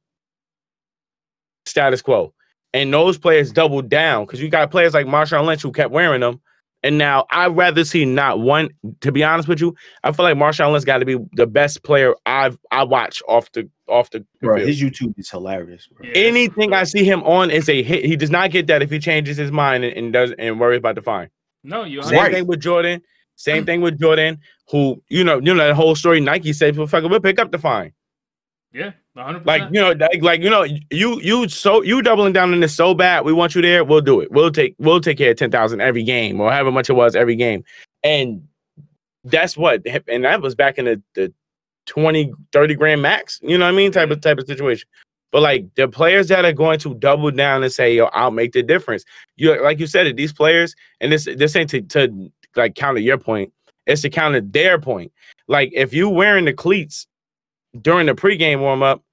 status quo. And those players doubled down because you got players like Marshawn Lynch who kept wearing them. And now I'd rather see not one. To be honest with you, I feel like Marshawn Lynch got to be the best player I've I watch off the off the bro field. his youtube is hilarious bro. Yeah. Anything I see him on is a hit. He does not get that if he changes his mind and, and does and worries about the fine. No, you. Same Right. thing with Jordan. Same mm. thing with Jordan, who you know, you know that whole story. Nike said, "Well, fuck it, we'll pick up the fine." Yeah, hundred Like you know, like, like you know, you you so you doubling down on this so bad. We want you there. We'll do it. We'll take we'll take care of ten thousand every game or however much it was every game, and that's what. And that was back in the the 20, 30 grand max. You know what I mean? Type of type of situation. But like the players that are going to double down and say, "Yo, I'll make the difference." You like you said it. These players, and this this ain't to, to like counter your point. It's to counter their point. Like if you wearing the cleats during the pregame warm up,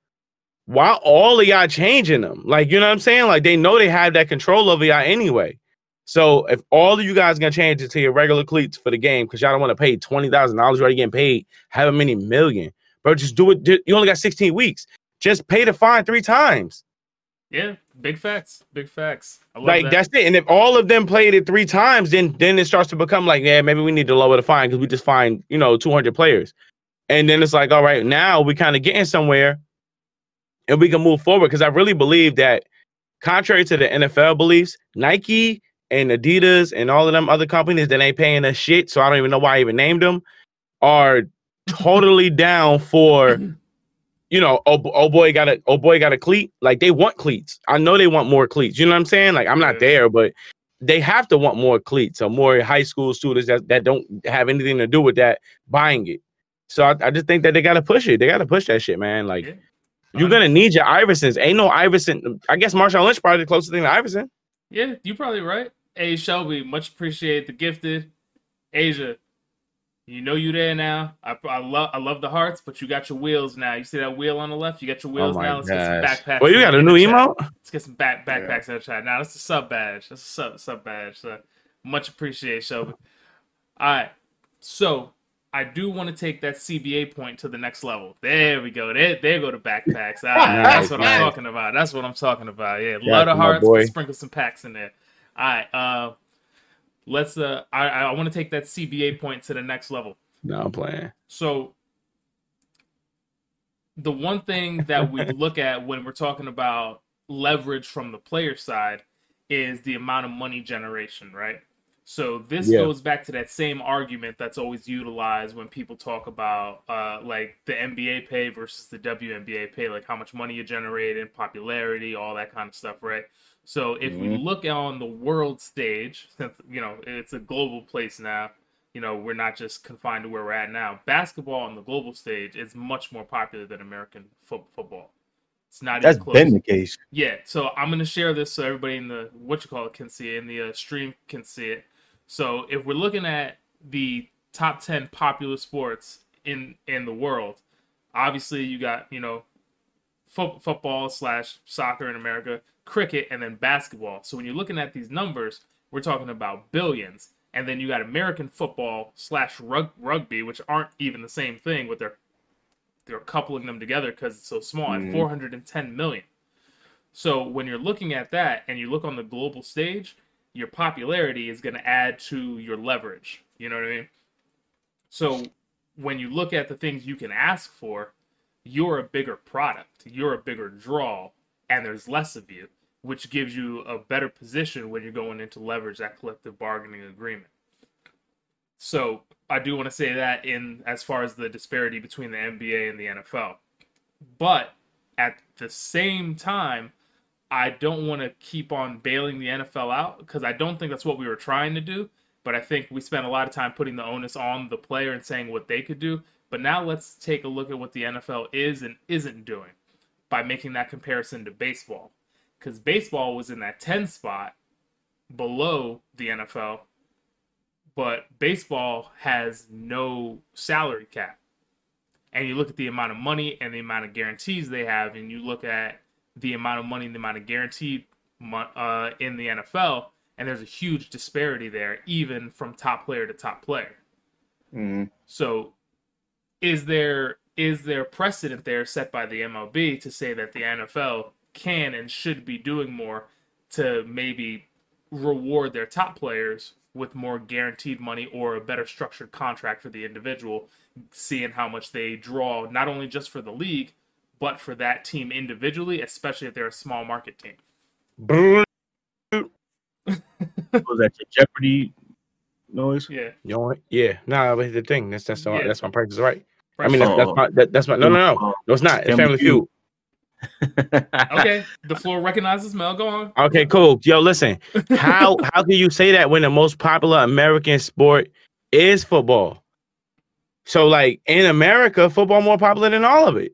why all of y'all changing them? Like you know what I'm saying? Like they know they have that control over y'all anyway. So if all of you guys gonna change it to your regular cleats for the game because y'all don't want to pay twenty thousand dollars, already getting paid however many million, bro, just do it. You only got sixteen weeks just pay the fine three times. Yeah, big facts, big facts. Like that. that's it. And if all of them played it three times, then then it starts to become like, yeah, maybe we need to lower the fine because we just find you know 200 players, and then it's like, all right, now we kind of getting somewhere, and we can move forward because I really believe that, contrary to the NFL beliefs, Nike and Adidas and all of them other companies that ain't paying us shit, so I don't even know why I even named them, are totally down for [CLEARS THROAT] you know, oh, oh boy got a oh boy got a cleat. Like they want cleats. I know they want more cleats. You know what I'm saying? Like I'm not there, but they have to want more cleats or more high school students that, that don't have anything to do with that buying it. So I, I just think that they gotta push it. They gotta push that shit, man. Like yeah. you're gonna need your Iversons. Ain't no Iverson. I guess Marshawn Lynch probably the closest thing to Iverson. Yeah, you're probably right. Hey Shelby, much appreciate the gifted. Asia, you know you there now. I, I love I love the hearts, but you got your wheels now. You see that wheel on the left? You got your wheels oh now. Let's gosh. get some backpacks. Well, you got a new emote. Let's get some back backpacks yeah. in the chat. Now that's a sub badge. That's a sub sub badge. So much appreciate, Shelby. All right, so I do want to take that CBA point to the next level. There we go. There, there go the backpacks. [LAUGHS] All right, that's what I'm talking about. That's what I'm talking about. Yeah, yeah lot of hearts. Sprinkle some packs in there. All right. Uh, let's. Uh, I I want to take that CBA point to the next level. No, I'm playing. So the one thing that we [LAUGHS] look at when we're talking about leverage from the player side is the amount of money generation, right? So this yeah. goes back to that same argument that's always utilized when people talk about uh, like the NBA pay versus the WNBA pay, like how much money you generate and popularity, all that kind of stuff, right? So if mm-hmm. we look on the world stage, since you know it's a global place now, you know, we're not just confined to where we're at now. Basketball on the global stage is much more popular than American fo- football. It's not That's been the case. Yeah, so I'm gonna share this so everybody in the what you call it can see it, and the uh, stream can see it. So if we're looking at the top ten popular sports in in the world, obviously you got you know fo- football slash soccer in America, cricket, and then basketball. So when you're looking at these numbers, we're talking about billions and then you got American football slash rug- rugby, which aren't even the same thing, but they're they're coupling them together because it's so small mm-hmm. at 410 million. So when you're looking at that and you look on the global stage, your popularity is going to add to your leverage. You know what I mean? So when you look at the things you can ask for, you're a bigger product, you're a bigger draw, and there's less of you which gives you a better position when you're going into leverage that collective bargaining agreement. So I do want to say that in as far as the disparity between the NBA and the NFL. But at the same time, I don't want to keep on bailing the NFL out because I don't think that's what we were trying to do. But I think we spent a lot of time putting the onus on the player and saying what they could do. But now let's take a look at what the NFL is and isn't doing by making that comparison to baseball because baseball was in that 10 spot below the NFL, but baseball has no salary cap. And you look at the amount of money and the amount of guarantees they have, and you look at the amount of money and the amount of guaranteed uh, in the NFL, and there's a huge disparity there, even from top player to top player. Mm-hmm. So, is there is there precedent there set by the MLB to say that the NFL can and should be doing more to maybe reward their top players with more guaranteed money or a better structured contract for the individual, seeing how much they draw, not only just for the league, but for that team individually, especially if they're a small market team. Was that your Jeopardy noise? Yeah. You know Yeah. No, but the thing that's that's yeah. that's my practice, right? I mean, that's, that's oh. my that, that's my no no no oh. no it's not. It's Family Feud okay, [LAUGHS] the floor recognizes Mel. Go on. Okay, cool. Yo, listen. [LAUGHS] How how can you say that when the most popular American sport is football? So like in America, football more popular than all of it.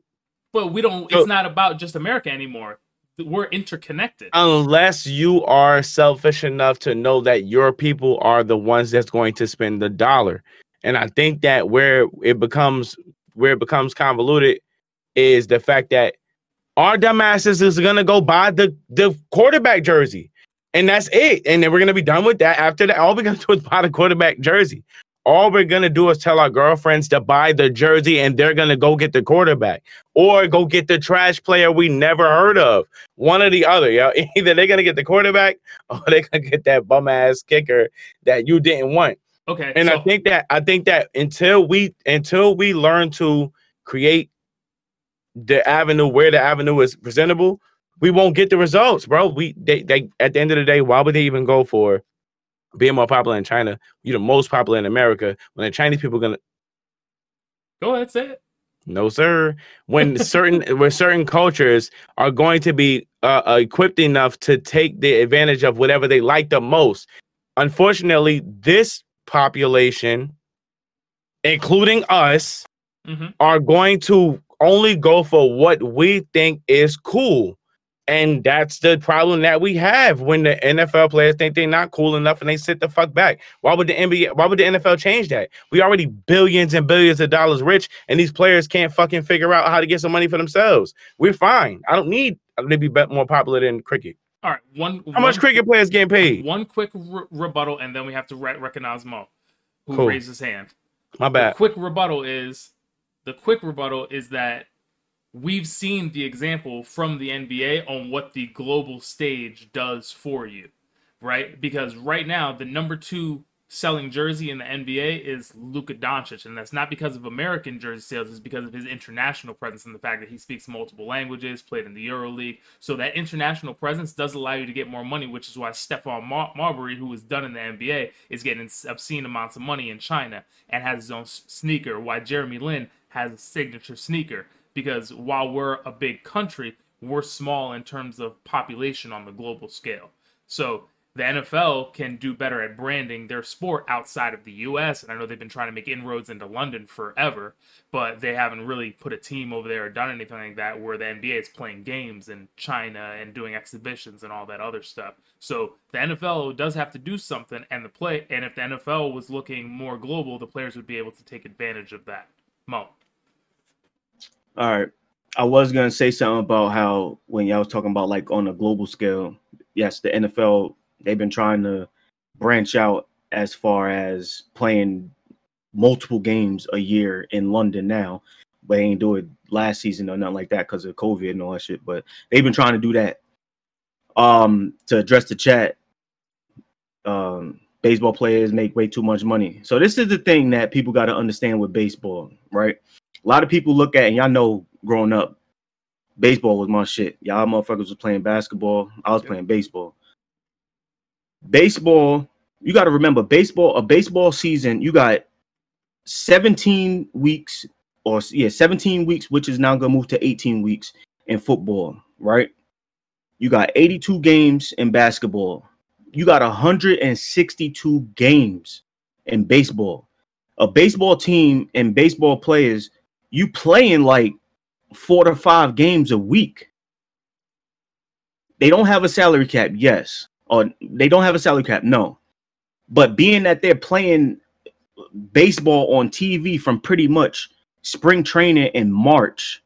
But we don't. So- It's not about just America anymore. We're interconnected. Unless you are selfish enough to know that your people are the ones that's going to spend the dollar. And I think that where it becomes where it becomes convoluted is the fact that our dumbasses is gonna go buy the the quarterback jersey. And that's it. And then we're gonna be done with that. After that, all we're gonna [LAUGHS] do is buy the quarterback jersey. All we're gonna do is tell our girlfriends to buy the jersey and they're gonna go get the quarterback or go get the trash player we never heard of. One or the other, yo. [LAUGHS] Either they're gonna get the quarterback [LAUGHS] or they're gonna get that bum ass kicker that you didn't want. Okay. And so, I think that I think that until we until we learn to create the avenue where the avenue is presentable, we won't get the results, bro. We they they at the end of the day, why would they even go for being more popular in China? You're the most popular in America. When the Chinese people gonna go ahead, say it. no sir. When [LAUGHS] certain when certain cultures are going to be uh, uh, equipped enough to take the advantage of whatever they like the most. Unfortunately, this population, including us, hmm are going to only go for what we think is cool. And that's the problem that we have when the NFL players think they're not cool enough and they sit the fuck back. Why would the NBA, why would the NFL change that? We already billions and billions of dollars rich, and these players can't fucking figure out how to get some money for themselves. We're fine. I don't need to be bet- more popular than cricket. All right. One. How much cricket players getting paid? One quick re- rebuttal, and then we have to re- recognize Mo, who Cool. raised his hand. My The bad. quick rebuttal is the quick rebuttal is that we've seen the example from the NBA on what the global stage does for you, right? Because right now the number two selling jersey in the NBA is Luka Doncic, and that's not because of American jersey sales; it's because of his international presence and the fact that he speaks multiple languages, played in the EuroLeague. So that international presence does allow you to get more money, which is why Stephon Mar- Marbury, who was done in the NBA, is getting obscene amounts of money in China and has his own sneaker. Why Jeremy Lin has a signature sneaker because while we're a big country, we're small in terms of population on the global scale. So the NFL can do better at branding their sport outside of the US. And I know they've been trying to make inroads into London forever, but they haven't really put a team over there or done anything like that where the NBA is playing games in China and doing exhibitions and all that other stuff. So the NFL does have to do something and the play and if the NFL was looking more global, the players would be able to take advantage of that. Mo. All right. I was gonna say something about how when y'all was talking about like on a global scale, yes, the NFL they've been trying to branch out as far as playing multiple games a year in London now. But they ain't do it last season or nothing like that because of COVID and all that shit. But they've been trying to do that. Um, to address the chat, um, baseball players make way too much money. So this is the thing that people got to understand with baseball, right? A lot of people look at, and y'all know, growing up, baseball was my shit. Y'all motherfuckers was playing basketball. I was Yeah. playing baseball. Baseball, you got to remember, baseball, a baseball season, you got 17 weeks, or yeah, 17 weeks, which is now gonna move to 18 weeks in football, right? You got 82 games in basketball. You got 162 games in baseball. A baseball team and baseball players, you playing like four to five games a week. They don't have a salary cap, yes. Or they don't have a salary cap, no. But being that they're playing baseball on TV from pretty much spring training in March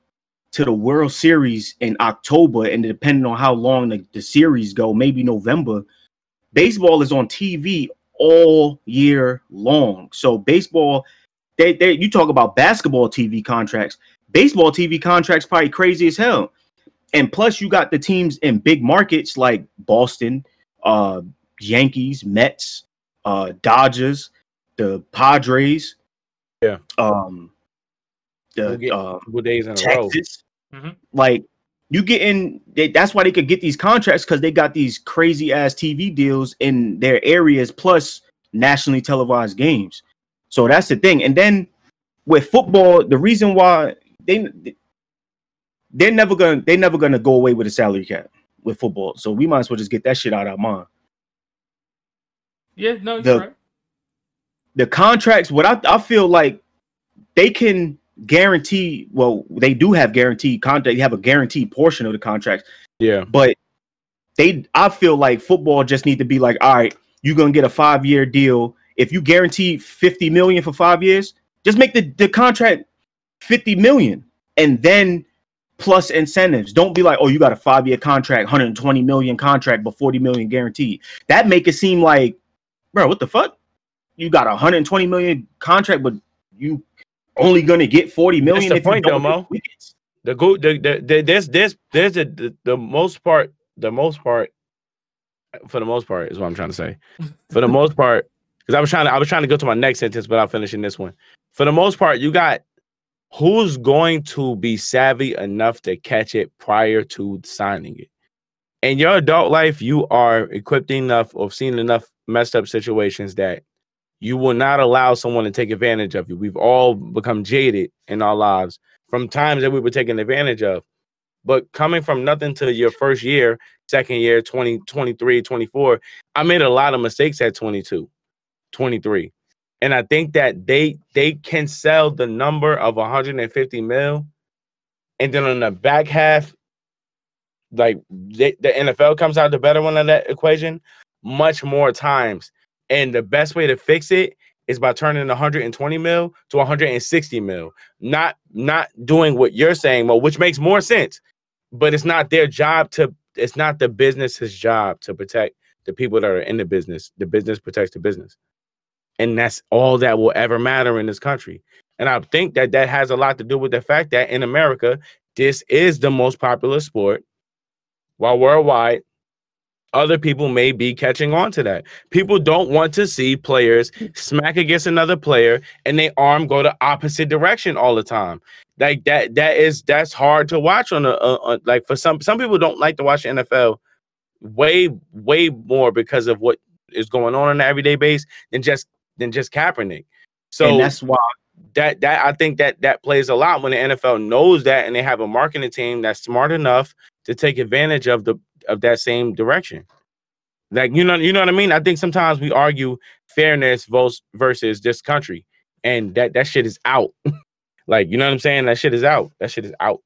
to the World Series in October, and depending on how long the, the series go, maybe November, baseball is on TV all year long. So baseball, they, they you talk about basketball TV contracts, baseball TV contracts probably crazy as hell. And plus, you got the teams in big markets like Boston, uh, Yankees, Mets, uh, Dodgers, the Padres, Yeah. um, We'll the get uh, Couple days in a row. Texas. Mhm. Like you get in, they, that's why they could get these contracts because they got these crazy ass TV deals in their areas, plus nationally televised games. So that's the thing. And then with football, the reason why they they're never gonna they're never gonna go away with a salary cap with football. So we might as well just get that shit out of our mind. Yeah, no, you're The- right. the contracts what I, I feel like they can guarantee. Well, they do have guaranteed contract. They have a guaranteed portion of the contract, Yeah. but they. I feel like football just need to be like, all right, you're gonna get a five year deal. If you guarantee fifty million for five years, just make the the contract fifty million, and then plus incentives. Don't be like, oh, you got a five year contract, 120 million contract, but 40 million guaranteed. That make it seem like, bro, what the fuck? You got a 120 million contract, but you only gonna get 40 million. That's the if you point, don't though, Mo. The go the, the, the there's there's there's the, the the most part the most part for the most part is what I'm trying to say. For the most part, because I was trying to I was trying to go to my next sentence without finishing this one. For the most part, you got who's going to be savvy enough to catch it prior to signing it. In your adult life, you are equipped enough or seen enough messed up situations that you will not allow someone to take advantage of you. We've all become jaded in our lives from times that we were taken advantage of. But coming from nothing to your first year, second year, 20, 23, 24, I made a lot of mistakes at 22, 23. And I think that they they can sell the number of 150 mil. And then on the back half, like they, the NFL comes out the better one of that equation much more times. And the best way to fix it is by turning 120 mil to 160 mil. Not not doing what you're saying, Mo, which makes more sense. But it's not their job to it's not the business's job to protect the people that are in the business. The business protects the business. And that's all that will ever matter in this country. And I think that that has a lot to do with the fact that in America, this is the most popular sport, while worldwide, other people may be catching on to that. People don't want to see players smack against another player and they arm go the opposite direction all the time. Like that, that is that's hard to watch on a, a, a- like for some some people don't like to watch the NFL way way more because of what is going on on the everyday base than just than just Kaepernick. So and that's why that that I think that that plays a lot when the NFL knows that and they have a marketing team that's smart enough to take advantage of the of that same direction. Like you know you know what I mean? I think sometimes we argue fairness versus this country and that that shit is out. [LAUGHS] like you know what I'm saying? That shit is out. That shit is out.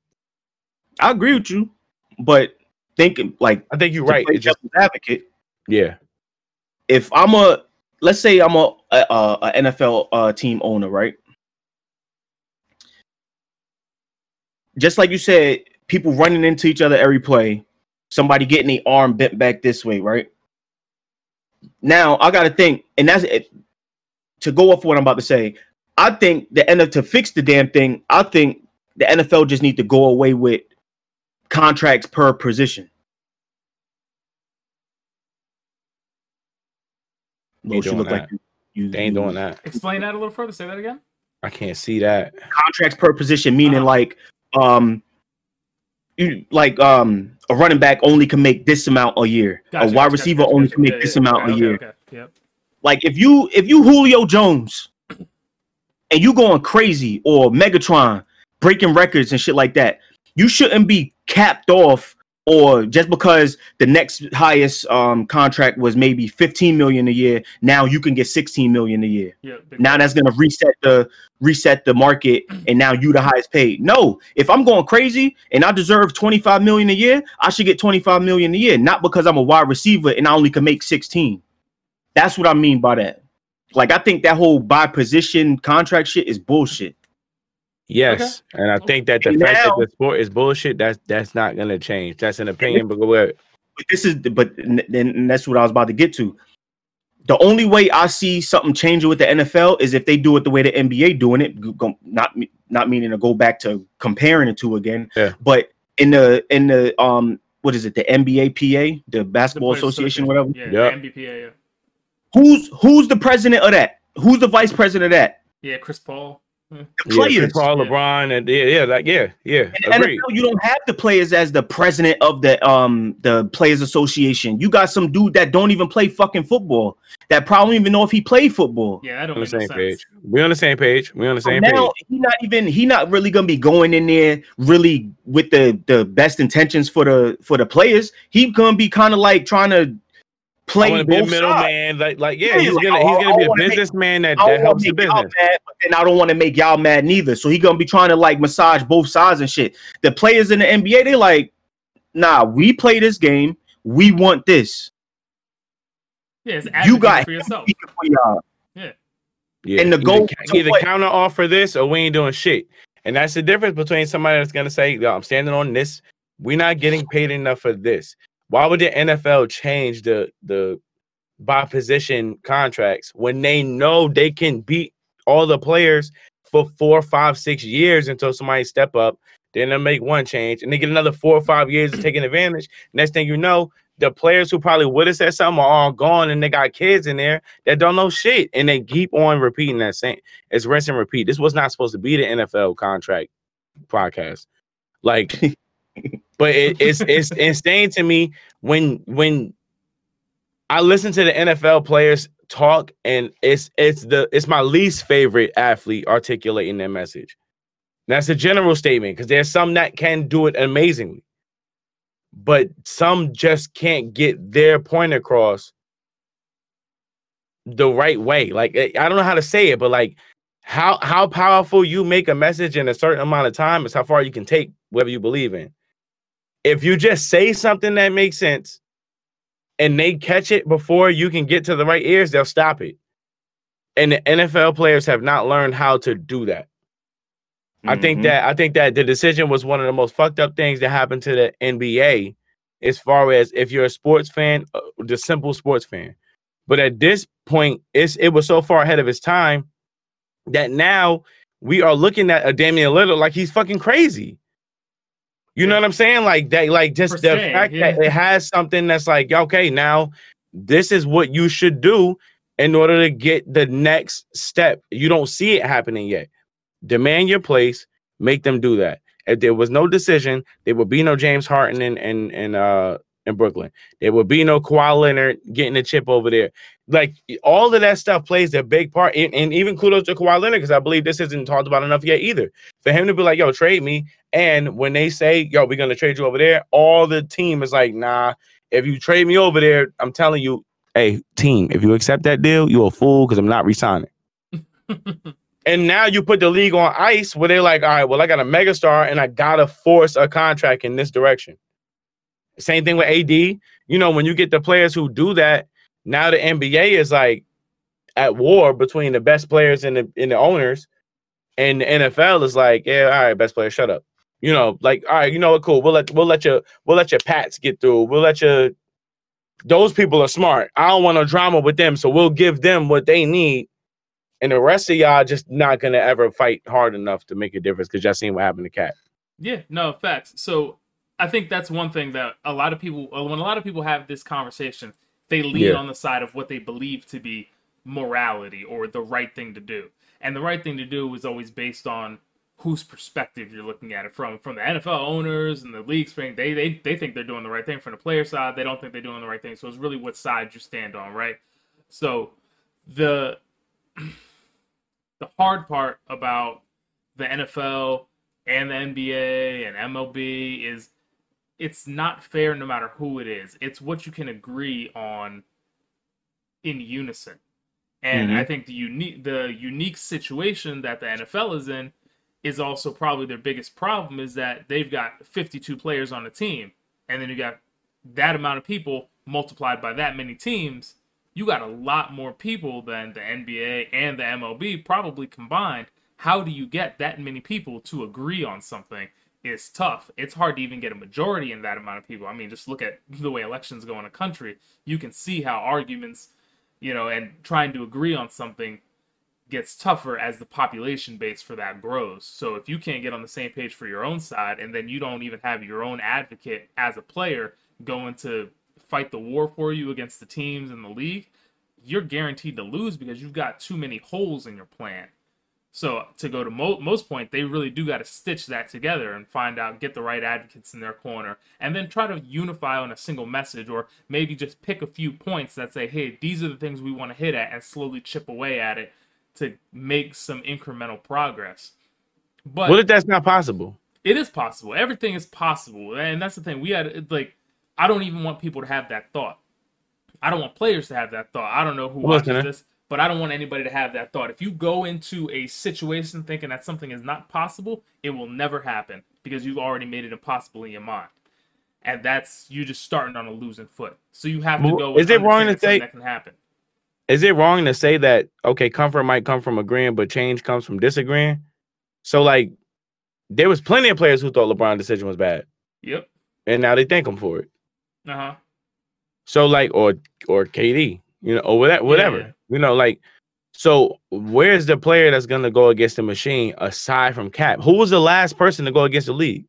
I agree with you, but thinking like I think you're right. It's just advocate. yeah. If I'm a let's say I'm a, a, a NFL uh, team owner, right? Just like you said, people running into each other every play, somebody getting the arm bent back this way, right? Now I got to think, and that's it. To go off what I'm about to say, I think the NFL to fix the damn thing. I think the NFL just need to go away with contracts per position. Ain't Los, you doing look like you, you They ain't doing that. Explain that a little further. Say that again. I can't see that. contracts per position, meaning Uh-huh. like um you like um a running back only can make this amount a year. Gotcha, a wide gotcha, receiver gotcha, only gotcha. can make Yeah, this yeah, amount okay, a okay, year. Okay. Yep. Like if you if you Julio Jones [CLEARS THROAT] and you going crazy or Megatron breaking records and shit like that, you shouldn't be capped off or just because the next highest um contract was maybe 15 million a year, now you can get 16 million a year. Yeah. Now that's gonna reset the reset the market, [CLEARS THROAT] and now you the highest paid. No, if I'm going crazy and I deserve 25 million a year, I should get 25 million a year, not because I'm a wide receiver and I only can make 16. That's what I mean by that. Like I think that whole by position contract shit is bullshit. Yes, and I think that the And fact now- that the sport is bullshit, that's that's not gonna change. That's an opinion, but go ahead. But this is but then that's what I was about to get to. The only way I see something changing with the NFL is if they do it the way the NBA doing it. go- go- Not me- not meaning to go back to comparing the two again. Yeah. But in the in the um what is it the NBA PA the The Basketball Players Association whatever. Yeah. Yeah. The NBPA. Yeah. Who's who's the president of that? Who's the vice president of that? Yeah. Chris Paul. The players. Chris Paul, Yeah. LeBron, and yeah, yeah, like yeah, yeah. In the NFL, you don't have the players as the president of the um the players association. You got some dude that don't even play fucking football. That probably don't even know if he played football. Yeah. I don't On the same sense. page. We on the same page. We on the So same now page. he not even he not really gonna be going in there really with the the best intentions for the for the players. He gonna be kind of like trying to play I want to be a middleman. Like, like yeah, Yeah, he's like, gonna I- he's gonna be a businessman that, that helps the y'all business. mad, but then I don't want to make y'all mad neither. So he gonna be trying to like massage both sides and shit. The players in the NBA, they like, nah, we play this game. We want this. Yeah, You got for yourself. Speaking for y'all. Yeah. And the goal ca- to either what- counter offer this or we ain't doing shit. And that's the difference between somebody that's gonna say, Yo, I'm standing on this. We're not getting paid enough for this. Why would the NFL change the the by position contracts when they know they can beat all the players for four, five, six years until somebody step up, then they make one change and they get another four or five years of taking advantage. Next thing you know, the players who probably would have said something are all gone and they got kids in there that don't know shit and they keep on repeating that same it's rinse and repeat. This was not supposed to be the NFL contract podcast. Like [LAUGHS] but it, it's it's [LAUGHS] insane to me when when I listen to the NFL players talk and it's it's the it's my least favorite athlete articulating their message. That's a general statement because there's some that can do it amazingly, but some just can't get their point across the right way. Like I I don't know how to say it, but like how how powerful you make a message in a certain amount of time is how far you can take whatever you believe in. If you just say something that makes sense and they catch it before you can get to the right ears, they'll stop it. And the NFL players have not learned how to do that. I think Mhm. that I think that the decision was one of the most fucked up things that happened to the NBA, as far as if you're a sports fan, uh, the simple sports fan. But at this point, it's it was so far ahead of its time that now we are looking at a Damian Lillard like he's fucking crazy. You know what I'm saying? Like that, like just the fact that it has something that's like, okay, now this is what you should do in order to get the next step. You don't see it happening yet. Demand your place, make them do that. If there was no decision, there would be no James Harden and and, and uh in Brooklyn. There would be no Kawhi Leonard getting a chip over there. Like all of that stuff plays a big part. And, and even kudos to Kawhi Leonard because I believe this isn't talked about enough yet either. For him to be like, "Yo, trade me," and when they say, "Yo, we're gonna trade you over there," all the team is like, "Nah." If you trade me over there, I'm telling you, hey team, if you accept that deal, you're a fool because I'm not resigning. [LAUGHS] and now you put the league on ice where they're like, all right, well, I got a megastar and I gotta force a contract in this direction. Same thing with AD. You know, when you get the players who do that, now the NBA is like at war between the best players and the and the owners, and the NFL is like, yeah, all right, best player, shut up. You know, like, all right, you know what, cool. We'll let we'll let your we'll let your Pats get through. We'll let your those people are smart. I don't want no drama with them, so we'll give them what they need. And the rest of y'all just not gonna ever fight hard enough to make a difference because y'all seen what happened to Cap. Yeah, no facts. So I think that's one thing that a lot of people, uh, when a lot of people have this conversation, they lean Yeah. on the side of what they believe to be morality or the right thing to do. And the right thing to do is always based on whose perspective you're looking at it from. From the NFL owners and the league spring, they they they think they're doing the right thing. From the player side, they don't think they're doing the right thing. So it's really what side you stand on, right? So the [CLEARS THROAT] the hard part about the NFL and the NBA and MLB is it's not fair no matter who it is. It's what you can agree on in unison. And Mhm. I think the unique the unique situation that the NFL is in is also probably their biggest problem is that they've got 52 players on a team and then you got that amount of people multiplied by that many teams you got a lot more people than the NBA and the MLB probably combined. How do you get that many people to agree on something? Is tough. It's hard to even get a majority in that amount of people. I mean, just look at the way elections go in a country. You can see how arguments, you know, and trying to agree on something gets tougher as the population base for that grows. So if you can't get on the same page for your own side, and then you don't even have your own advocate as a player going to fight the war for you against the teams in the league, you're guaranteed to lose because you've got too many holes in your plan. So to go to Mo- most point, they really do got to stitch that together and find out, get the right advocates in their corner, and then try to unify on a single message, or maybe just pick a few points that say, "Hey, these are the things we want to hit at," and slowly chip away at it to make some incremental progress. But What if that's not possible? it is possible. Everything is possible, and that's the thing. We had like, I don't even want people to have that thought I don't want players to have that thought. I don't know who watches listening. this, but I don't want anybody to have that thought. If you go into a situation thinking that something is not possible, it will never happen because you've already made it impossible in your mind. And that's you just starting on a losing foot. So you have to go. With is it wrong to say- that can happen? Is it wrong to say that okay, comfort might come from agreeing, but change comes from disagreeing? So like, there was plenty of players who thought LeBron's decision was bad, Yep. and now they thank him for it. Uh huh. So like, or or KD, you know, or whatever, whatever, yeah. you know, like. So where's the player that's gonna go against the machine aside from Cap? Who was the last person to go against the league?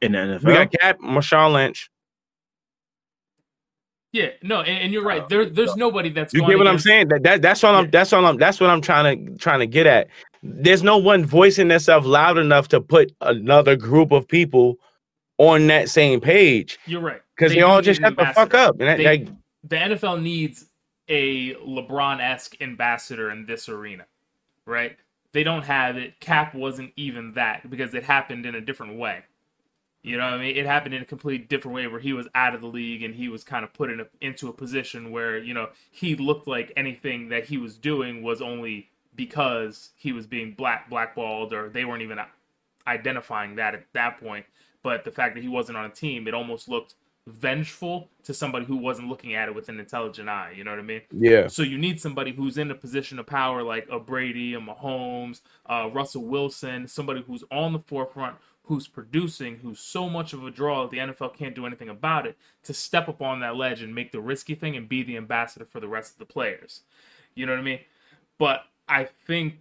in the NFL. We got Cap, Marshawn Lynch. Yeah. No, and, and you're right. Uh, there, there's nobody that's. You get what I'm saying? That, that that's all I'm Yeah. that's all I'm that's what I'm trying to trying to get at. There's no one voicing themselves loud enough to put another group of people on that same page You're right. because they, do all just an shut the fuck up. And that, They- like, the NFL needs a LeBron esque ambassador in this arena, right? They don't have it. Cap wasn't even that because it happened in a different way. You know I mean? It happened in a completely different way where he was out of the league and he was kind of put in a, into a position where, you know, he looked like anything that he was doing was only because he was being black blackballed or they weren't even identifying that at that point. But the fact that he wasn't on a team, it almost looked vengeful to somebody who wasn't looking at it with an intelligent eye. You know what I mean? yeah, So you need somebody who's in a position of power like a Brady, a Mahomes, uh, Russell Wilson, somebody who's on the forefront, who's producing, who's so much of a draw that the NFL can't do anything about it, to step up on that ledge and make the risky thing and be the ambassador for the rest of the players. You know what I mean? But I think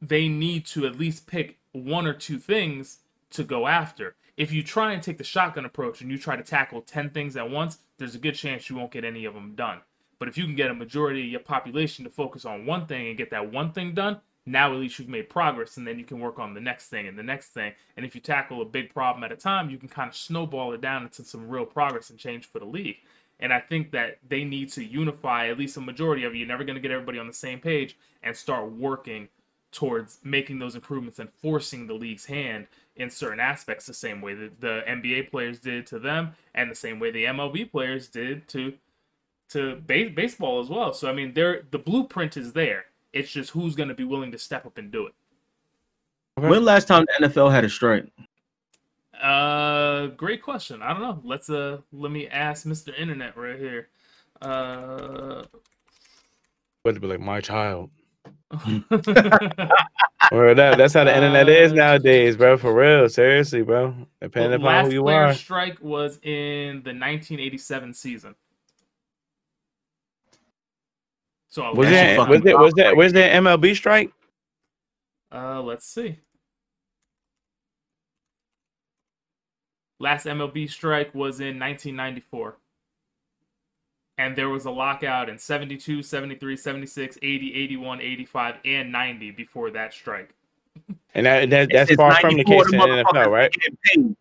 they need to at least pick one or two things to go after. If you try and take the shotgun approach and you try to tackle 10 things at once, there's a good chance you won't get any of them done. But if you can get a majority of your population to focus on one thing and get that one thing done, now at least you've made progress and then you can work on the next thing and the next thing. And if you tackle a big problem at a time, you can kind of snowball it down into some real progress and change for the league. And I think that they need to unify at least a majority of you. You're never going to get everybody on the same page and start working towards making those improvements and forcing the league's hand in certain aspects the same way that the NBA players did to them and the same way the MLB players did to to ba- baseball as well. So I mean, there the blueprint is there. It's just who's going to be willing to step up and do it. When last time the NFL had a strike? Uh, great question. I don't know. Let's uh, let me ask Mr. Internet right here. Uh, but to be like my child. [LAUGHS] [LAUGHS] [LAUGHS] Or that, that's how the internet is Uh, nowadays, bro. For real, seriously, bro. Depending upon who you are. strike was in the 1987 season. So Was fucking was there was that was there MLB strike? Uh, let's see. Last MLB strike was in 1994. And there was a lockout in 72, 73, 76, 80, 81, 85, and 90 before that strike. And that, that that's Since far from the 94, case in the NFL, right?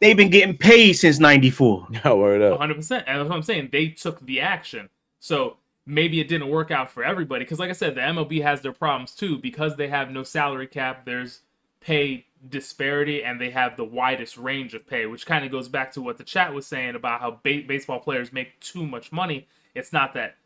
They've been getting paid since '94. [LAUGHS] No word up. 100%. And that's what I'm saying. They took the action. So maybe it didn't work out for everybody. Because, like I said, the MLB has their problems too. Because they have no salary cap, there's pay disparity and they have the widest range of pay, which kind of goes back to what the chat was saying about how ba- baseball players make too much money. It's not that.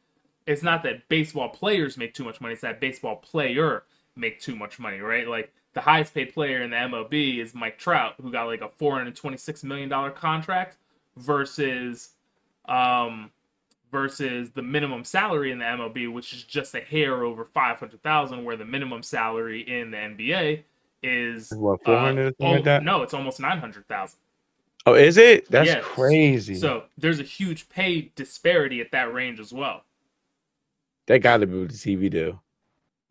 It's not that baseball players make too much money. It's that baseball player make too much money, right? Like the highest paid player in the MLB is Mike Trout, who got like a four hundred twenty-six million dollar contract, versus um versus the minimum salary in the MLB, which is just a hair over five hundred thousand, where the minimum salary in the NBA is What, uh, 400 or oh, like that? no, it's almost nine hundred thousand. Oh, is it? That's Yes. crazy. So there's a huge pay disparity at that range as well. that got to be with the TV deal.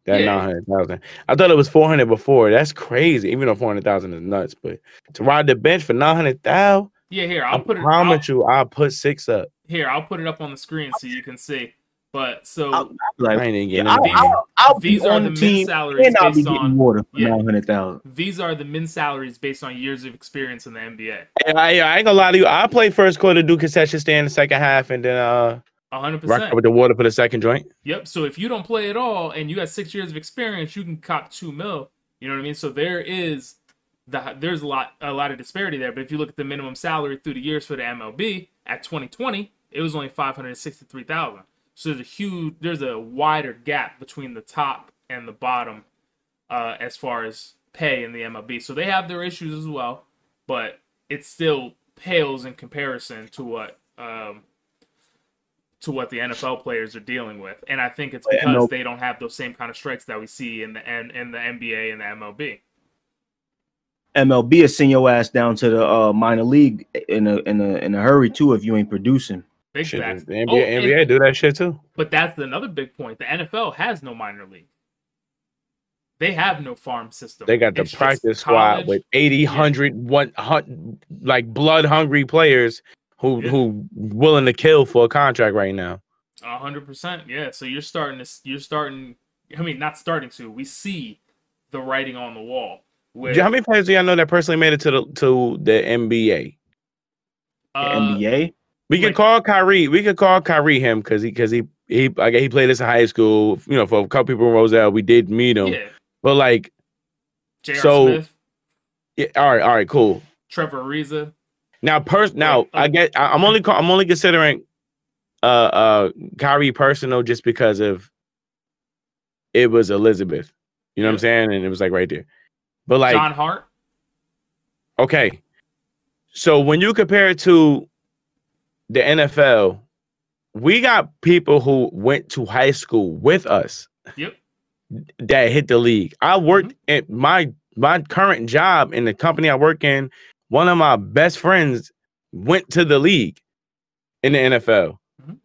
That Yeah. nine hundred thousand. I thought it was four hundred before. That's crazy. Even though four hundred thousand is nuts, but to ride the bench for nine hundred thousand, Yeah, here I I'll put it. I'll, promise you, I'll put six up. here I'll put it up on the screen so you can see. But so I'll, like, I ain't even yeah, getting I'll. I'll, I'll these are the the min salaries and I'll based getting on water for yeah. nine hundred thousand. these are the min salaries based on years of experience in the NBA. Hey, I, I ain't gonna lie to you. I play first quarter, do concession stand in the second half, and then uh hundred rock percent. with the water for the second joint. Yep. So if you don't play at all and you got six years of experience, you can cop two mil. You know what I mean? So there is the there's a lot a lot of disparity there. But if you look at the minimum salary through the years for the MLB at 2020, it was only five hundred sixty-three thousand. So there's a huge, there's a wider gap between the top and the bottom uh, as far as pay in the MLB. So they have their issues as well, but it still pales in comparison to what um, to what the NFL players are dealing with. And I think it's because they don't have those same kind of strikes that we see in the in, in the NBA and the MLB. MLB is send your ass down to the uh, minor league in a in a in a hurry too if you ain't producing. Big Shit, facts. the NBA, Oh, NBA and- do that shit too. but that's another big point. The NFL has no minor league. They have no farm system. They got the It's practice squad college. with 80, 100, one, hun- like blood hungry players who Yeah. who willing to kill for a contract right now. Hundred percent, yeah. So you're starting to, you're starting. I mean, not starting to. We see the writing on the wall. With, How many players do y'all know that personally made it to the to the NBA? The uh, NBA. We Like- call Kyrie. We could call Kyrie him because he because he he like he played this in high school. You know, for a couple people in Roselle, we did meet him. Yeah, But like, J.R. So- Smith, yeah, all right, all right, cool. Trevor Ariza. Now, pers- now I get. I, I'm only. Call, I'm only considering, uh, uh, Kyrie personal just because of. It was Elizabeth, you know what I'm saying, and it was like right there, but like John Hart. okay, so when you compare it to the NFL, we got people who went to high school with us Yep. that hit the league. I worked at my my current job in the company I work in. One of my best friends went to the league in the NFL, Mhm.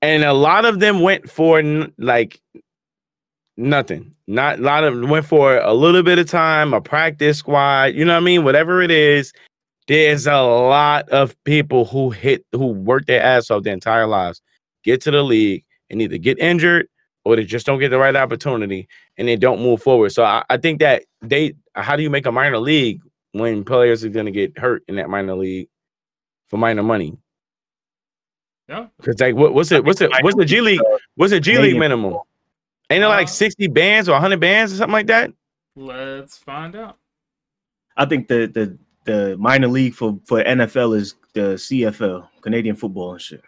and a lot of them went for n- like nothing. Not a lot of them went for a little bit of time, a practice squad. You know what I mean? Whatever it is, there's a lot of people who hit who work their ass off their entire lives, get to the league, and either get injured or they just don't get the right opportunity and they don't move forward. So I, I think that they how do you make a minor league when players are gonna get hurt in that minor league for minor money? Yeah. Because like what, what's it what's it what's the G League what's the G League minimum? Ain't it like Uh, 60 bands or 100 bands or something like that? Let's find out. I think the the the minor league for for NFL is the CFL, Canadian football and shit.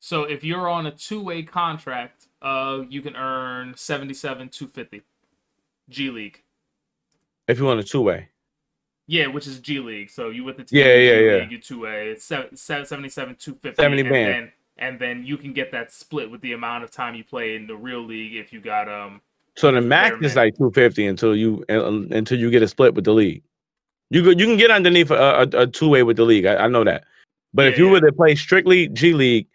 So if you're on a two-way contract, uh, you can earn seventy-seven two fifty. G League. If you want a two way. Yeah, which is G League. So you with the team, Yeah, yeah, G yeah. League, you two way. It's seven, seven, 77 250 70 and band. then and then you can get that split with the amount of time you play in the real league if you got um So the max is like 250 until you uh, until you get a split with the league. You go, you can get underneath a, a, a two way with the league. I, I know that. But if you yeah. were to play strictly G League,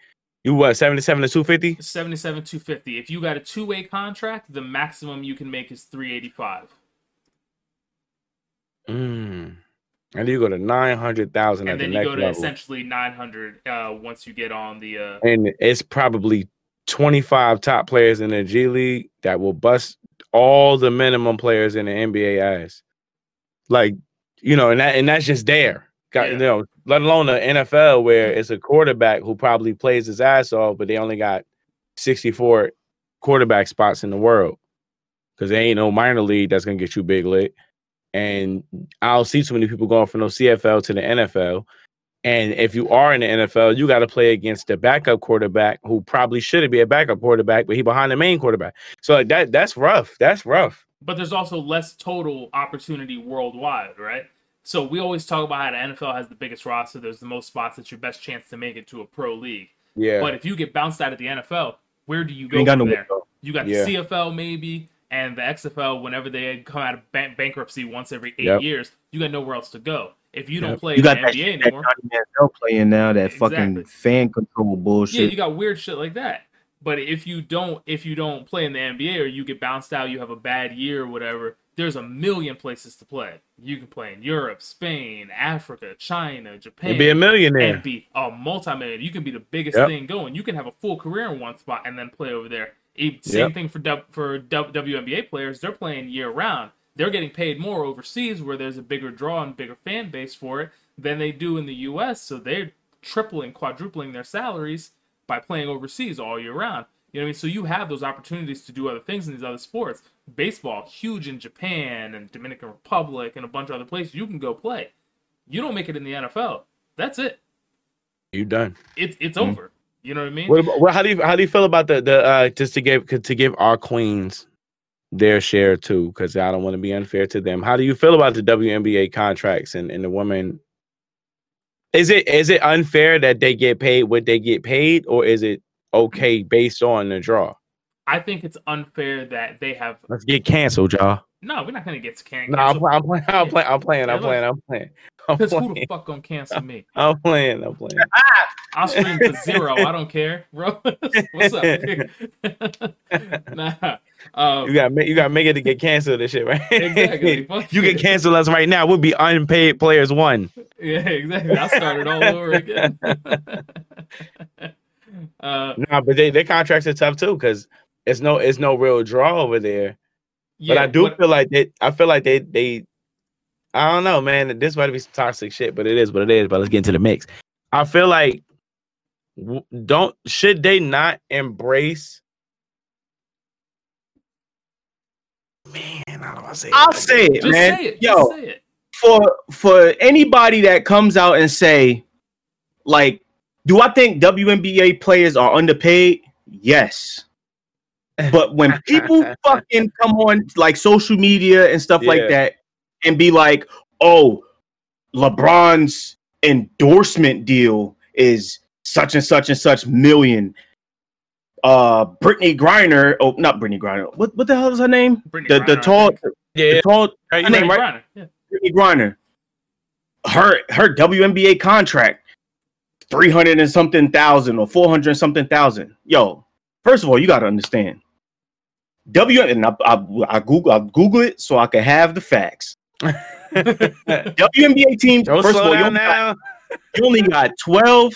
you what 77 to 250? 77 250. If you got a two-way contract, the maximum you can make is 385. Mm. And you go to 900,000 at And the then you go to level. essentially 900 uh once you get on the uh and it's probably 25 top players in the G League that will bust all the minimum players in the NBA ass. Like, you know, and that and that's just there. Got Yeah. you know, let alone the NFL where it's a quarterback who probably plays his ass off, but they only got 64 quarterback spots in the world. Cause there ain't no minor league that's gonna get you big lit. And I don't see too many people going from no CFL to the NFL. And if you are in the NFL, you got to play against the backup quarterback who probably shouldn't be a backup quarterback, but he behind the main quarterback. So like that that's rough. That's rough. but there's also less total opportunity worldwide, right? So we always talk about how the NFL has the biggest roster, there's the most spots, it's your best chance to make it to a pro league. Yeah. But if you get bounced out of the NFL, where do you You go got from no there? window. You got Yeah. the CFL maybe and the XFL whenever they come out of ban- bankruptcy once every eight Yep. years. You got nowhere else to go. If you don't play You in the got that, NBA that anymore, playing now, that Exactly. fucking fan control bullshit. yeah, you got weird shit like that. But if you don't, if you don't play in the NBA or you get bounced out, you have a bad year or whatever. There's a million places to play. You can play in Europe, Spain, Africa, China, Japan. You'd be a millionaire. and be a multi-million. You can be the biggest Yep. thing going. You can have a full career in one spot and then play over there. Same Yep. thing for W- for WNBA players. They're playing year round. They're getting paid more overseas, where there's a bigger draw and bigger fan base for it than they do in the U.S. So they're tripling, quadrupling their salaries by playing overseas all year round. You know what I mean? So you have those opportunities to do other things in these other sports. Baseball, huge in Japan and Dominican Republic and a bunch of other places. You can go play. You don't make it in the NFL. That's it. You done. It's it's Mhm. over. You know what I mean? What, what how do you how do you feel about the the uh just to give to give our queens their share too? Because I don't want to be unfair to them. How do you feel about the WNBA contracts and, and the women? Is it is it unfair that they get paid what they get paid, or is it okay based on the draw? I think it's unfair that they have. Let's get canceled, y'all. No, we're not gonna get can- No, I'm, canceled. I'm playing. I'm playing. I'm playing. I'm playing. I'm playing. Because who the fuck gonna cancel me? [LAUGHS] I'm playing. I'm playing. [LAUGHS] I'll stream for zero. I don't care, [LAUGHS] bro. What's up? nah. Um, You got you got to make it to get canceled. This shit, right? Exactly. You can cancel us right now. We'll be unpaid players one. yeah, exactly. I'll start it all over again. uh, Nah, but they, their contracts are tough too because it's no it's no real draw over there. yeah, but I do what- feel like they I feel like they they I don't know, man. This might be some toxic shit, but it is what it is. But let's get into the mix. I feel like don't should they not embrace? Man, how do I say? it? I'll say it, just man. say it. Yo, Just say it. for for anybody that comes out and say, like, do I think WNBA players are underpaid? Yes. But when people [LAUGHS] fucking come on like social media and stuff Yeah. like that and be like, oh, LeBron's endorsement deal is such and such and such million. Uh Brittney Griner, oh not Brittney Griner. What what the hell is her name? Brittney The the Griner, I tall. Yeah, the tall yeah, her name, Brittney right? Griner, Yeah. Brittney Griner. Her her WNBA contract, three hundred and something thousand or four hundred and something thousand. Yo, first of all, you got to understand. W and I, I, I Google I Google it so I can have the facts. [LAUGHS] WNBA teams. Don't first of all, you down only, got, now. you only got twelve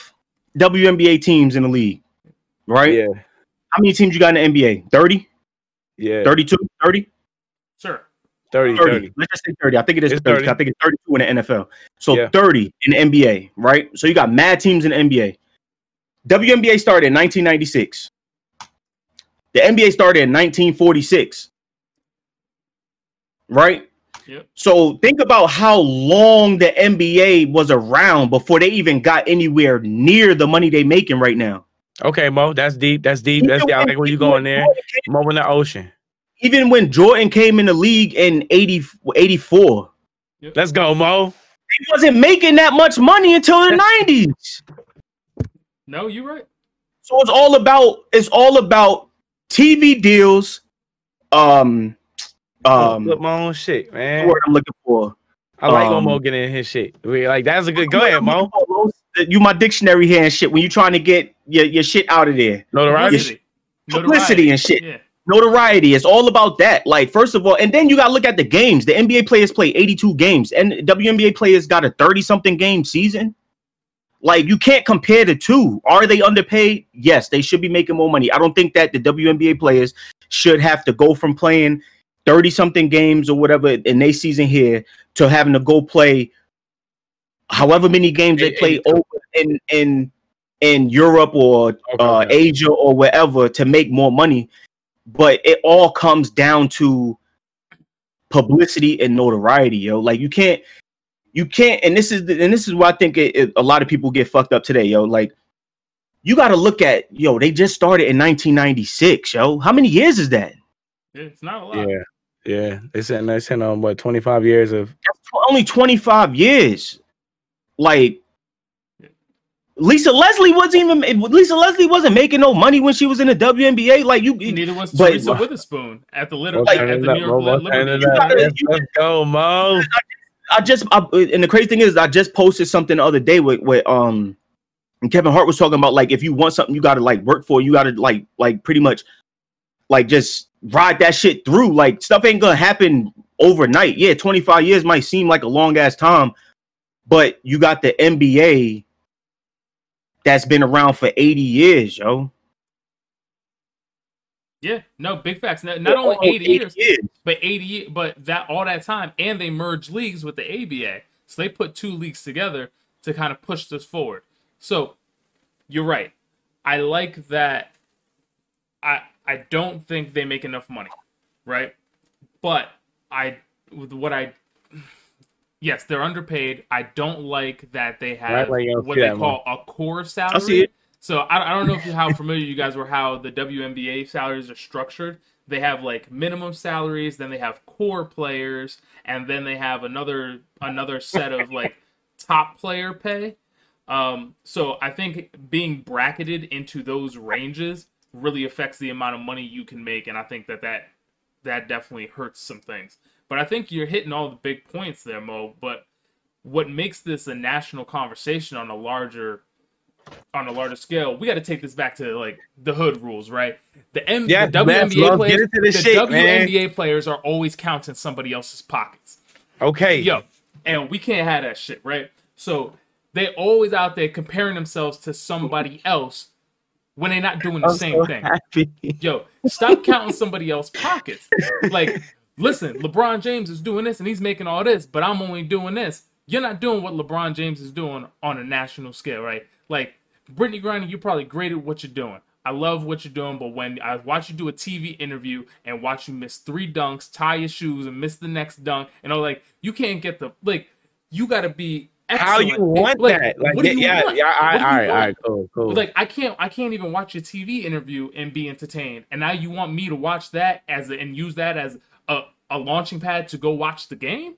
WNBA teams in the league, right? Yeah, How many teams you got in the NBA? 30, yeah, 32, 30? Sure. 30, 30. 30. Let's just say 30. I think it is It's 30. 30. I think it's 32 in the NFL. So Yeah. 30 in the NBA, right? So you got mad teams in the NBA. WNBA started in 1996. The NBA started in 1946. Right? Yep. So think about how long the NBA was around before they even got anywhere near the money they making right now. Okay, Mo, that's deep. That's deep. That's Even deep. I like where you going there. Jordan came- Mo in the ocean. Even when Jordan came in the league in 80, 84, Let's go, Mo. he wasn't making that much money until the 90s. No, you're right. So it's all about it's all about TV deals. Um, um, Flip my own shit, man. word I'm looking for. I like when um, Mo getting in his shit. We like that's a good. Go ahead, Mo. You my dictionary here and shit when you trying to get your, your shit out of there. Notoriety. Publicity. Publicity and shit. Yeah. Notoriety. It's all about that. Like first of all, and then you gotta look at the games. The NBA players play 82 games, and WNBA players got a 30 something game season. Like you can't compare the two. Are they underpaid? Yes, they should be making more money. I don't think that the WNBA players should have to go from playing 30 something games or whatever in their season here to having to go play however many games they play over in in in Europe or uh. Asia or wherever to make more money. But it all comes down to publicity and notoriety, yo. Like you can't, you can't, and this is the, and this is why I think it, it- a lot of people get fucked up today, yo. Like you got to look at, yo, they just started in 1996, yo. How many years is that? It's not a lot. Yeah, yeah. They said they said on um, what twenty five years of That's only 25 years. Like Lisa Leslie wasn't even Lisa Leslie wasn't making no money when she was in the WNBA. Like you, Neither was But- Teresa Weatherspoon at the little Like- at the New York Mo, Liberty. Mo, You gotta- let's, let's go, Mo. [LAUGHS] I just I, and the crazy thing is I just posted something the other day with with um and Kevin Hart was talking about like if you want something you got to like work for you got to like like pretty much like just ride that shit through. Like stuff ain't gonna happen overnight. Yeah 25 years might seem like a long ass time but you got the NBA that's been around for 80 years yo Yeah, no, big facts. Not, not only 80 years, years but 80 but that all that time and they merged leagues with the ABA. So they put two leagues together to kind of push this forward. So you're right. I like that I I don't think they make enough money, right? But I with what I yes, they're underpaid. I don't like that they Right, have like, what they call a core salary. I see it. So I, I don't know if you, how familiar you guys were how the WNBA salaries are structured. They have like minimum salaries, then they have core players, and then they have another another set of like [LAUGHS] top player pay. Um, so I think being bracketed into those ranges really affects the amount of money you can make, and I think that that that definitely hurts some things. But I think you're hitting all the big points there, Mo. But what makes this a national conversation on a larger on a larger scale, we got to take this back to like the hood rules, right? The, M- Yeah, the WNBA players, this the man. WNBA players are always counting somebody else's pockets. Okay. Yo, and we can't have that shit, right? So they're always out there comparing themselves to somebody else when they're not doing the I'm same so thing. happy. Yo, stop counting somebody else's pockets. Like, listen, LeBron James is doing this and he's making all this, but I'm only doing this. You're not doing what LeBron James is doing on a national scale, right? Like, Brittney Griner, you're probably great at what you're doing. I love what you're doing, but when I watch you do a TV interview and watch you miss three dunks, tie your shoes, and miss the next dunk, and I'm like, you can't get the like, you got to be How you want Like, that? Like, what do you yeah, want? yeah. All What right, do you right, want? right, cool, cool. Like I can't I can't even watch a TV interview and be entertained. And now you want me to watch that as a, and use that as a, a launching pad to go watch the game?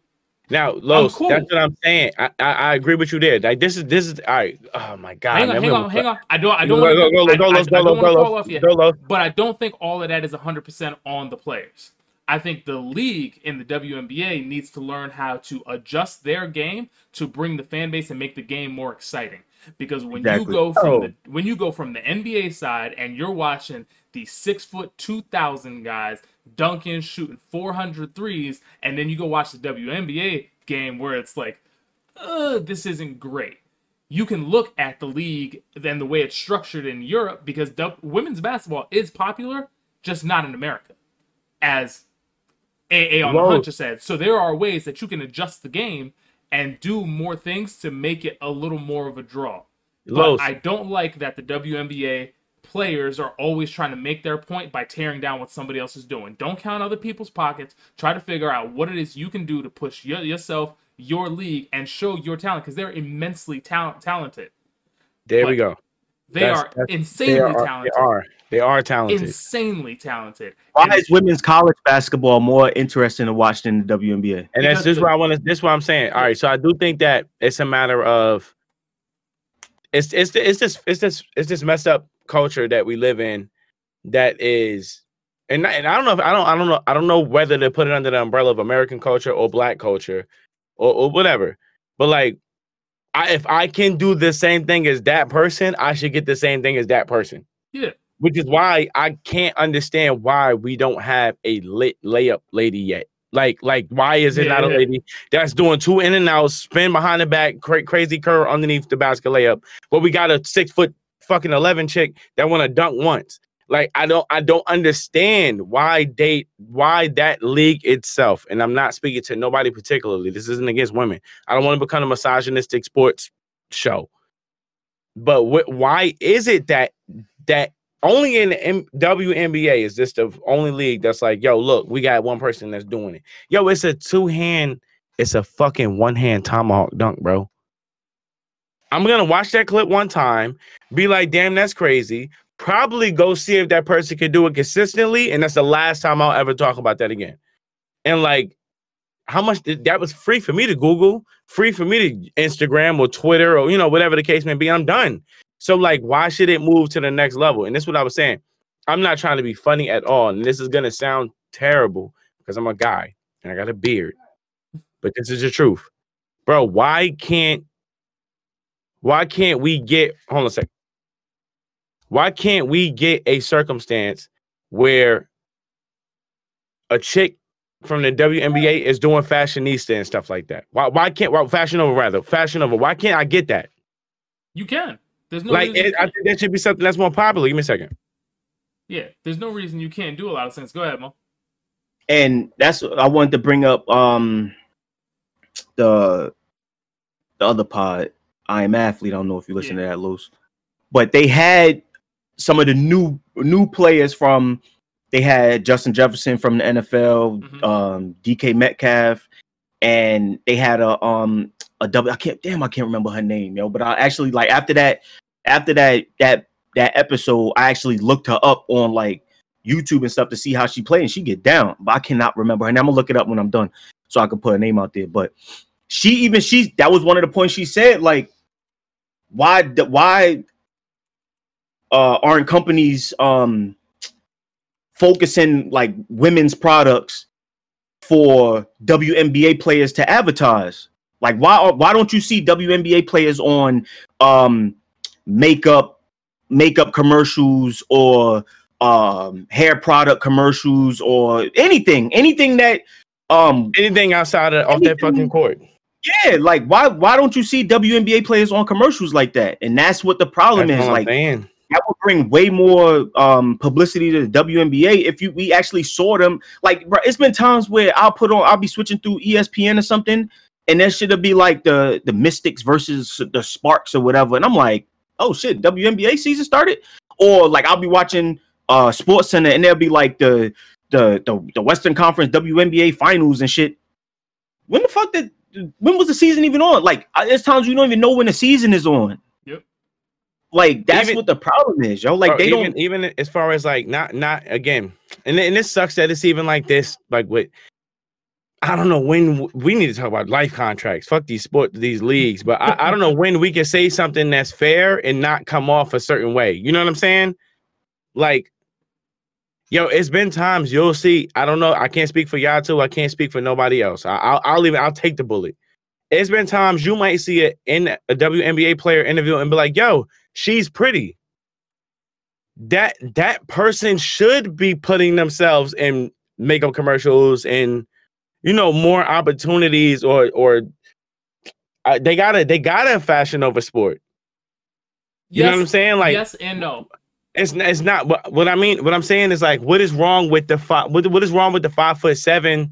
Now, Los, cool. that's what I'm saying. I, I, I agree with you there. Like, this is this is all right. Oh my god. hang on, man, hang on, hang on. I don't I don't want to go, I, Los, I, go, I don't Los, want to go, fall off yet. go, Los. But I don't think all of that is 100% on the players. I think the league in the WNBA needs to learn how to adjust their game to bring the fan base and make the game more exciting. Because when you Exactly. go from Oh. the when you go from the NBA side and you're watching these six foot two thousand guys dunking, shooting 400 threes, and then you go watch the WNBA game where it's like, uh, this isn't great you can look at the league and the way it's structured in Europe because women's basketball is popular, just not in America, as AA on the Whoa. Hunt just said. So there are ways that you can adjust the game and do more things to make it a little more of a draw. But I don't like that the WNBA players are always trying to make their point by tearing down what somebody else is doing. Don't count other people's pockets. Try to figure out what it is you can do to push your, yourself, your league, and show your talent because they're immensely talent talented. there we go. They That's- are that's- insanely They are, talented. they are. They are talented. Insanely talented. Why And- is women's college basketball more interesting to watch than the WNBA? And that's just what I want to. This is what I'm saying. All right, so I do think that it's a matter of it's it's it's this it's this it's this messed up culture that we live in that is and and I don't know if I don't I don't know I don't know whether to put it under the umbrella of American culture or black culture or, or whatever. But like I if I can do the same thing as that person, I should get the same thing as that person. Yeah. Which is why I can't understand why we don't have a lit layup lady yet. Like, like, why is it not a lady that's doing two in and outs, spin behind the back, cra- crazy curl underneath the basket layup? But we got a six foot fucking eleven chick that want to dunk once. Like, I don't, I don't understand why they, why that league itself. And I'm not speaking to nobody particularly. This isn't against women. I don't want to become a misogynistic sports show. But wh- why is it that that only in the M- WNBA is this the only league that's like, yo, look, we got one person that's doing it. Yo, it's a two hand, it's a fucking one hand tomahawk dunk, bro. I'm gonna watch that clip one time, be like, damn, that's crazy. Probably go see if that person can do it consistently, and that's the last time I'll ever talk about that again. And like, how much did, that was free for me to Google, free for me to Instagram or Twitter or you know whatever the case may be. I'm done. So like, why should it move to the next level? And this is what I was saying. I'm not trying to be funny at all, and this is gonna sound terrible because I'm a guy and I got a beard, but this is the truth, bro. Why can't why can't we get hold on a second? Why can't we get a circumstance where a chick from the WNBA is doing fashionista and stuff like that? Why why can't well, fashion over rather fashion over? Why can't I get that? You can. There's no like reason it, I think that should be something that's more popular. Give me a second. yeah. There's no reason you can't do a lot of things. Go ahead, Mo. and that's I wanted to bring up um the the other pod, I am athlete. I don't know if you listen Yeah. to that, Los, but they had some of the new new players from. They had Justin Jefferson from the NFL, Mhm. um, DK Metcalf, and they had a um a double. I can't damn I can't remember her name, yo. But I actually like after that after that that that episode, I actually looked her up on like YouTube and stuff to see how she played, and she get down. But I cannot remember her. And I'm gonna look it up when I'm done, so I can put her name out there. But she even she that was one of the points she said like why why uh aren't companies um focusing like women's products for WNBA players to advertise? Like why why don't you see WNBA players on um makeup makeup commercials or um hair product commercials or anything anything that um anything outside of off that fucking court yeah, like why why don't you see WNBA players on commercials like that? And that's what the problem that's is. Like man. that would bring way more um publicity to the WNBA if you we actually saw them. Like, bro, it's been times where I'll put on I'll be switching through ESPN or something, and there should be like the the Mystics versus the Sparks or whatever, and I'm like, oh shit, WNBA season started, or like I'll be watching uh Sports Center and there'll be like the the the, the Western Conference WNBA finals and shit. When the fuck did when was the season even on? Like, there's times you don't even know when the season is on. Yep. Like that's even, what the problem is, yo. Like they even, don't even as far as like not not again, and and this sucks that it's even like this. Like with, I don't know when we need to talk about life contracts. Fuck these sport these leagues, but I, I don't know when we can say something that's fair and not come off a certain way. You know what I'm saying? Like Yo, it's been times you'll see. I don't know. I can't speak for y'all too. I can't speak for nobody else. I, will I'll even I'll take the bullet. It's been times you might see it in a WNBA player interview and be like, "Yo, she's pretty." That that person should be putting themselves in makeup commercials and you know more opportunities or or uh, they gotta they gotta fashion over sport. You yes, know what I'm saying? Like yes and no. It's it's not what what I mean. What I'm saying is like, what is wrong with the five? What, what is wrong with the five foot seven,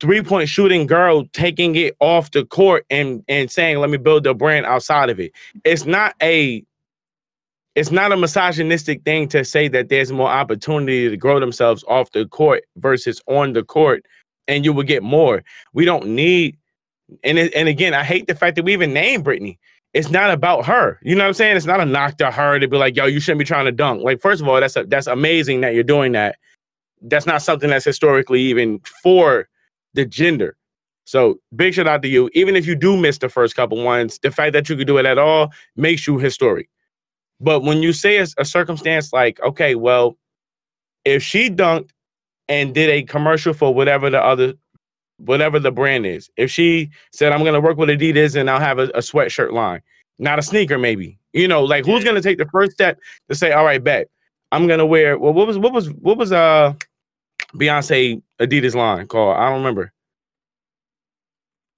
three point shooting girl taking it off the court and and saying, "Let me build a brand outside of it." It's not a it's not a misogynistic thing to say that there's more opportunity to grow themselves off the court versus on the court, and you will get more. We don't need, and and again, I hate the fact that we even named Brittney it's not about her. You know what I'm saying? It's not a knock to her to be like, yo, you shouldn't be trying to dunk. Like, first of all, that's a, that's amazing that you're doing that. That's not something that's historically even for the gender. So big shout out to you. Even if you do miss the first couple ones, the fact that you could do it at all makes you historic. But when you say a, a circumstance like, okay, well, if she dunked and did a commercial for whatever the other whatever the brand is. If she said, I'm going to work with Adidas and I'll have a, a, sweatshirt line, not a sneaker, maybe, you know, like who's going to take the first step to say, all right, bet I'm going to wear, well, what was, what was, what was, uh, Beyonce Adidas line called? I don't remember.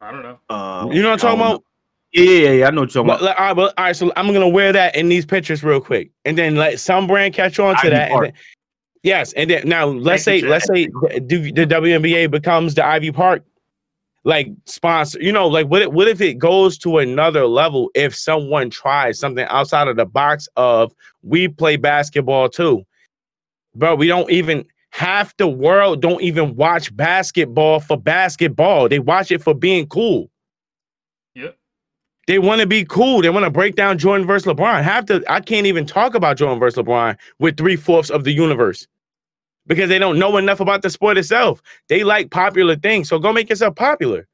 I don't know. Uh, you know what I'm talking about? Yeah, yeah, yeah, I know what you're talking about. all, right, but, all right, so I'm gonna wear that in these pictures real quick, and then let some brand catch on to that, and then, Yes, and then now let's Thank say let's say the, the WNBA becomes the Ivy Park like sponsor. You know, like what if, what if it goes to another level if someone tries something outside of the box of we play basketball too, but we don't even half the world don't even watch basketball for basketball. They watch it for being cool. They want to be cool. They want to break down Jordan versus LeBron. Half the I can't even talk about Jordan versus LeBron with three fourths of the universe because they don't know enough about the sport itself. They like popular things. So go make yourself popular.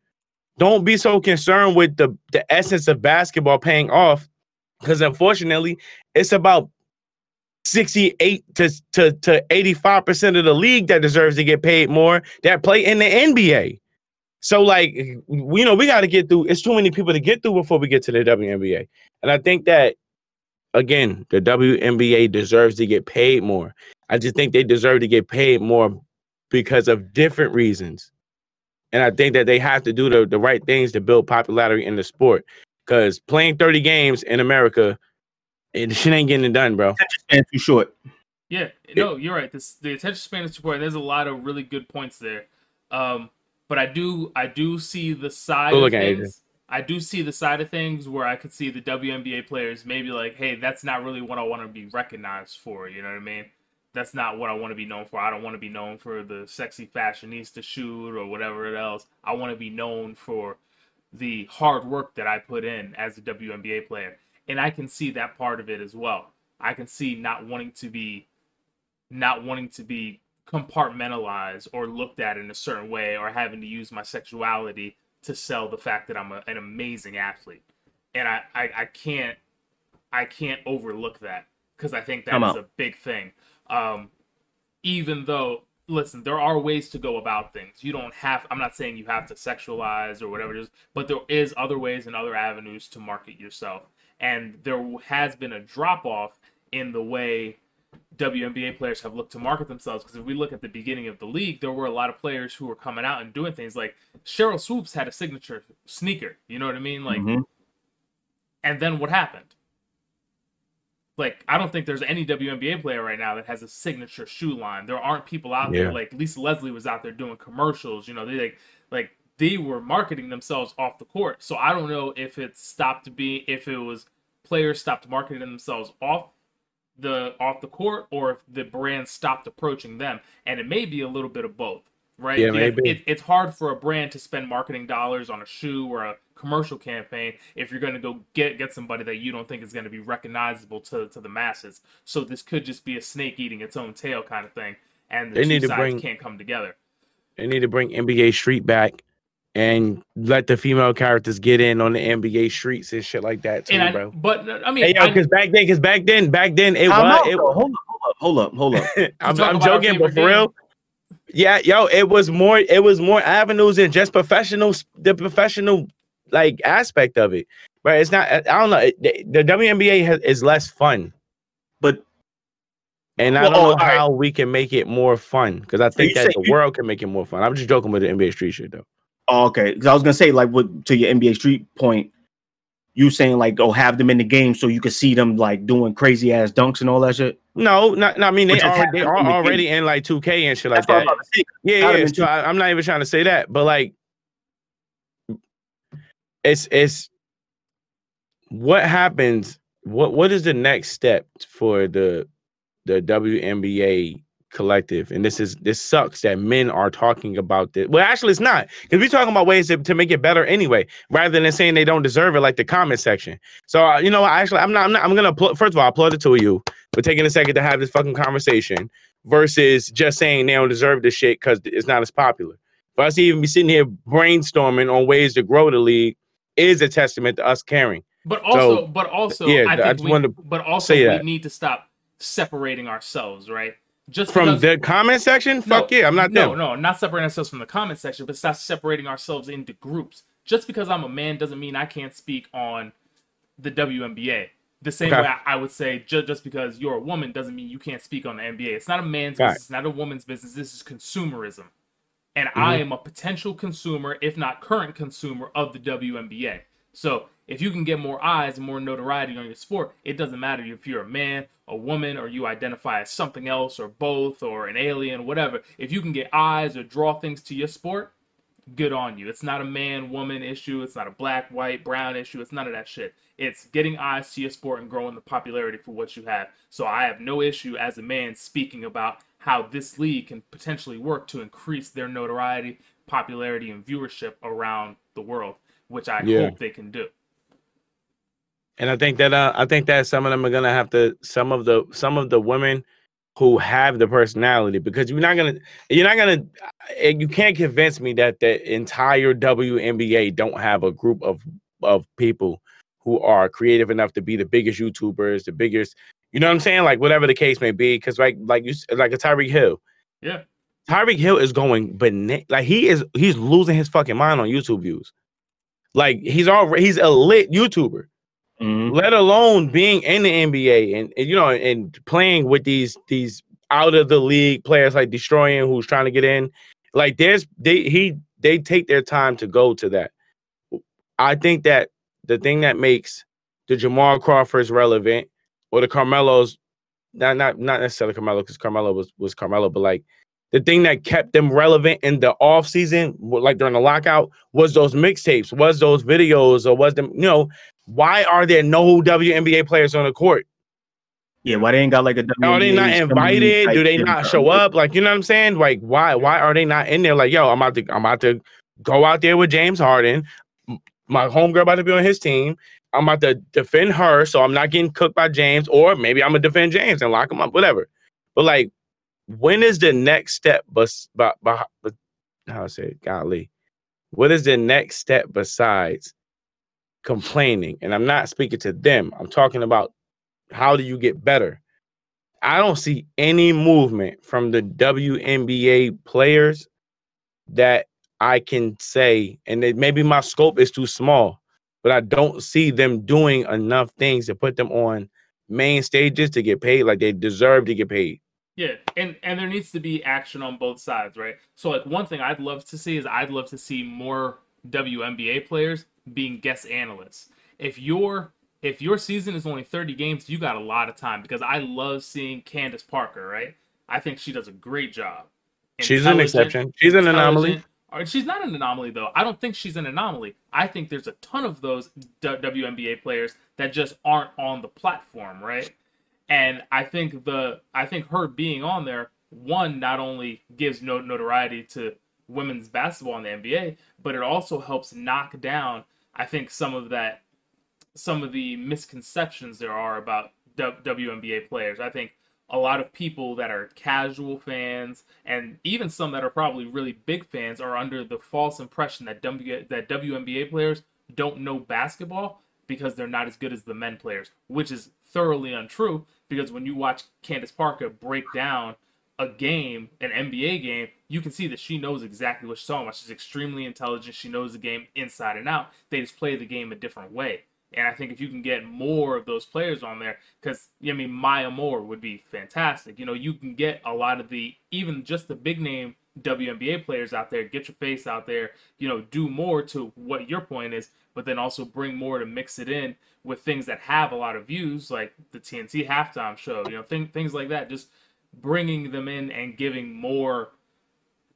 Don't be so concerned with the, the essence of basketball paying off. Because unfortunately, it's about 68 to, to, to 85% of the league that deserves to get paid more that play in the NBA. So like you know, we got to get through. It's too many people to get through before we get to the WNBA. And I think that again, the WNBA deserves to get paid more. I just think they deserve to get paid more because of different reasons. And I think that they have to do the, the right things to build popularity in the sport. Because playing 30 games in America, it shit ain't getting it done, bro. Attention too short. Yeah, no, you're right. This the attention span is too short. There's a lot of really good points there. Um, but I do I do see the side of things. I do see the side of things where I could see the WNBA players maybe like, hey, that's not really what I want to be recognized for. You know what I mean? that's not what I want to be known for. I don't want to be known for the sexy fashionista shoot or whatever else. I want to be known for the hard work that I put in as a WNBA player. And I can see that part of it as well. I can see not wanting to be not wanting to be compartmentalized or looked at in a certain way or having to use my sexuality to sell the fact that I'm a, an amazing athlete. And I, I, I can't I can't overlook that because I think that Come is a big thing. Um, even though, listen, there are ways to go about things. You don't have. I'm not saying you have to sexualize or whatever it is, but there is other ways and other avenues to market yourself. And there has been a drop off in the way WNBA players have looked to market themselves. Because if we look at the beginning of the league, there were a lot of players who were coming out and doing things like Sheryl Swoopes had a signature sneaker. You know what I mean? Like, Mhm. and then what happened? Like, I don't think there's any WNBA player right now that has a signature shoe line. There aren't people out Yeah. there like Lisa Leslie was out there doing commercials. You know, they like like they were marketing themselves off the court. So I don't know if it stopped being if it was players stopped marketing themselves off the off the court or if the brand stopped approaching them. And it may be a little bit of both, right? Yeah, Because maybe. It, it's hard for a brand to spend marketing dollars on a shoe or a commercial campaign if you're going to go get get somebody that you don't think is going to be recognizable to to the masses. So this could just be a snake eating its own tail kind of thing, and the They two sides bring- can't come together. They need to bring NBA Street back and let the female characters get in on the NBA streets and shit like that too, And I, bro. but I mean, Hey, because back then, because back then, back then, it Time was. out, It, though. hold up, hold up, hold up, hold up. [LAUGHS] I'm, I'm joking, but favorite for real, yeah, yo, it was more, it was more avenues and just professional, the professional like aspect of it. But It's not. I don't know. it- the, the WNBA has, is less fun, But and I Well, don't oh, know all right. how we can make it more fun because I think you that say- the world can make it more fun. I'm just joking with the NBA Street shit though. Oh, okay, because I was gonna say like what to your NBA Street point, you saying like oh have them in the game so you can see them like doing crazy ass dunks and all that shit. No, not, no, I mean they are they are already in like 2K and shit like That's that. about to say. Yeah, yeah. So I, I'm not even trying to say that, but like, it's it's what happens. What what is the next step for the the WNBA collective? And this is this sucks that men are talking about this. Well, actually, it's not because we're talking about ways to, to make it better anyway, rather than saying they don't deserve it, like the comment section. So uh, you know, actually, I'm not. I'm not. I'm gonna applaud, first of all, applaud the two of you for taking a second to have this fucking conversation versus just saying they don't deserve this shit because it's not as popular. For us to even be sitting here brainstorming on ways to grow the league is a testament to us caring. But also, So, but also, yeah, I I think we, to but also, we need to stop separating ourselves, right? Just From the comment section, No, fuck yeah, I'm not no, them. no, not separating ourselves from the comment section, but stop separating ourselves into groups. Just because I'm a man doesn't mean I can't speak on the WNBA. The same Okay. way I, I would say, just, just because you're a woman doesn't mean you can't speak on the NBA. It's not a man's business, it's not a woman's business. This is consumerism. And I Mm-hmm. am a potential consumer, if not current consumer, of the WNBA. So if you can get more eyes and more notoriety on your sport, it doesn't matter if you're a man, a woman, or you identify as something else, or both, or an alien, whatever. If you can get eyes or draw things to your sport, good on you. It's not a man woman issue. It's not a black, white, brown issue. It's none of that shit. It's getting eyes to your sport and growing the popularity for what you have. So I have no issue as a man speaking about how this league can potentially work to increase their notoriety, popularity, and viewership around the world, which I Yeah. hope they can do. And I think that uh, I think that some of them are gonna have to some of the some of the women who have the personality because you're not gonna you're not gonna uh, you can't convince me that the entire WNBA don't have a group of of people who are creative enough to be the biggest YouTubers, the biggest you know what I'm saying like whatever the case may be because like like you like a Tyreek Hill. Yeah. Tyreek Hill is going bana- like he is he's losing his fucking mind on YouTube views. Like he's already he's a lit YouTuber Mhm. let alone being in the NBA and, and, you know and playing with these these out of the league players like destroying who's trying to get in like there's they he they take their time to go to that i think that the thing that makes the jamal crawfords relevant or the carmelos not not not necessarily carmelo because carmelo was was carmelo but like the thing that kept them relevant in the off season like during the lockout was those mixtapes was those videos or was them you know why are there no WNBA players on the court? Yeah, why they ain't got like a Are they WNBA not invited? Do they not show up? Like, you know what I'm saying? Like, why why are they not in there? Like, yo, I'm about to I'm about to go out there with James Harden. My homegirl about to be on his team. I'm about to defend her, so I'm not getting cooked by James, or maybe I'm gonna defend James and lock him up, whatever. But like, when is the next step? But but, but how I say it? Golly, what is the next step besides complaining? And I'm not speaking to them. I'm talking about how do you get better? I don't see any movement from the WNBA players that I can say, and maybe my scope is too small, but I don't see them doing enough things to put them on main stages to get paid like they deserve to get paid. Yeah, and and there needs to be action on both sides, right? So like one thing I'd love to see is I'd love to see more WNBA players being guest analysts. If your if your season is only 30 games, you got a lot of time because I love seeing Candace Parker, right? I think she does a great job. She's an exception. She's an anomaly. She's not an anomaly though. I don't think she's an anomaly. I think there's a ton of those WNBA players that just aren't on the platform, right? And I think the I think her being on there one not only gives notoriety to women's basketball in the NBA, but it also helps knock down I think some of that some of the misconceptions there are about WNBA players. I think a lot of people that are casual fans and even some that are probably really big fans are under the false impression that w- that WNBA players don't know basketball because they're not as good as the men players, which is thoroughly untrue because when you watch Candace Parker break down a game, an NBA game, you can see that she knows exactly what she's talking about. She's extremely intelligent. She knows the game inside and out. They just play the game a different way. And I think if you can get more of those players on there, because I mean Maya Moore would be fantastic. You know, you can get a lot of the even just the big name WNBA players out there, get your face out there, you know, do more to what your point is, but then also bring more to mix it in with things that have a lot of views, like the TNT halftime show, you know, thing, things like that. Just bringing them in and giving more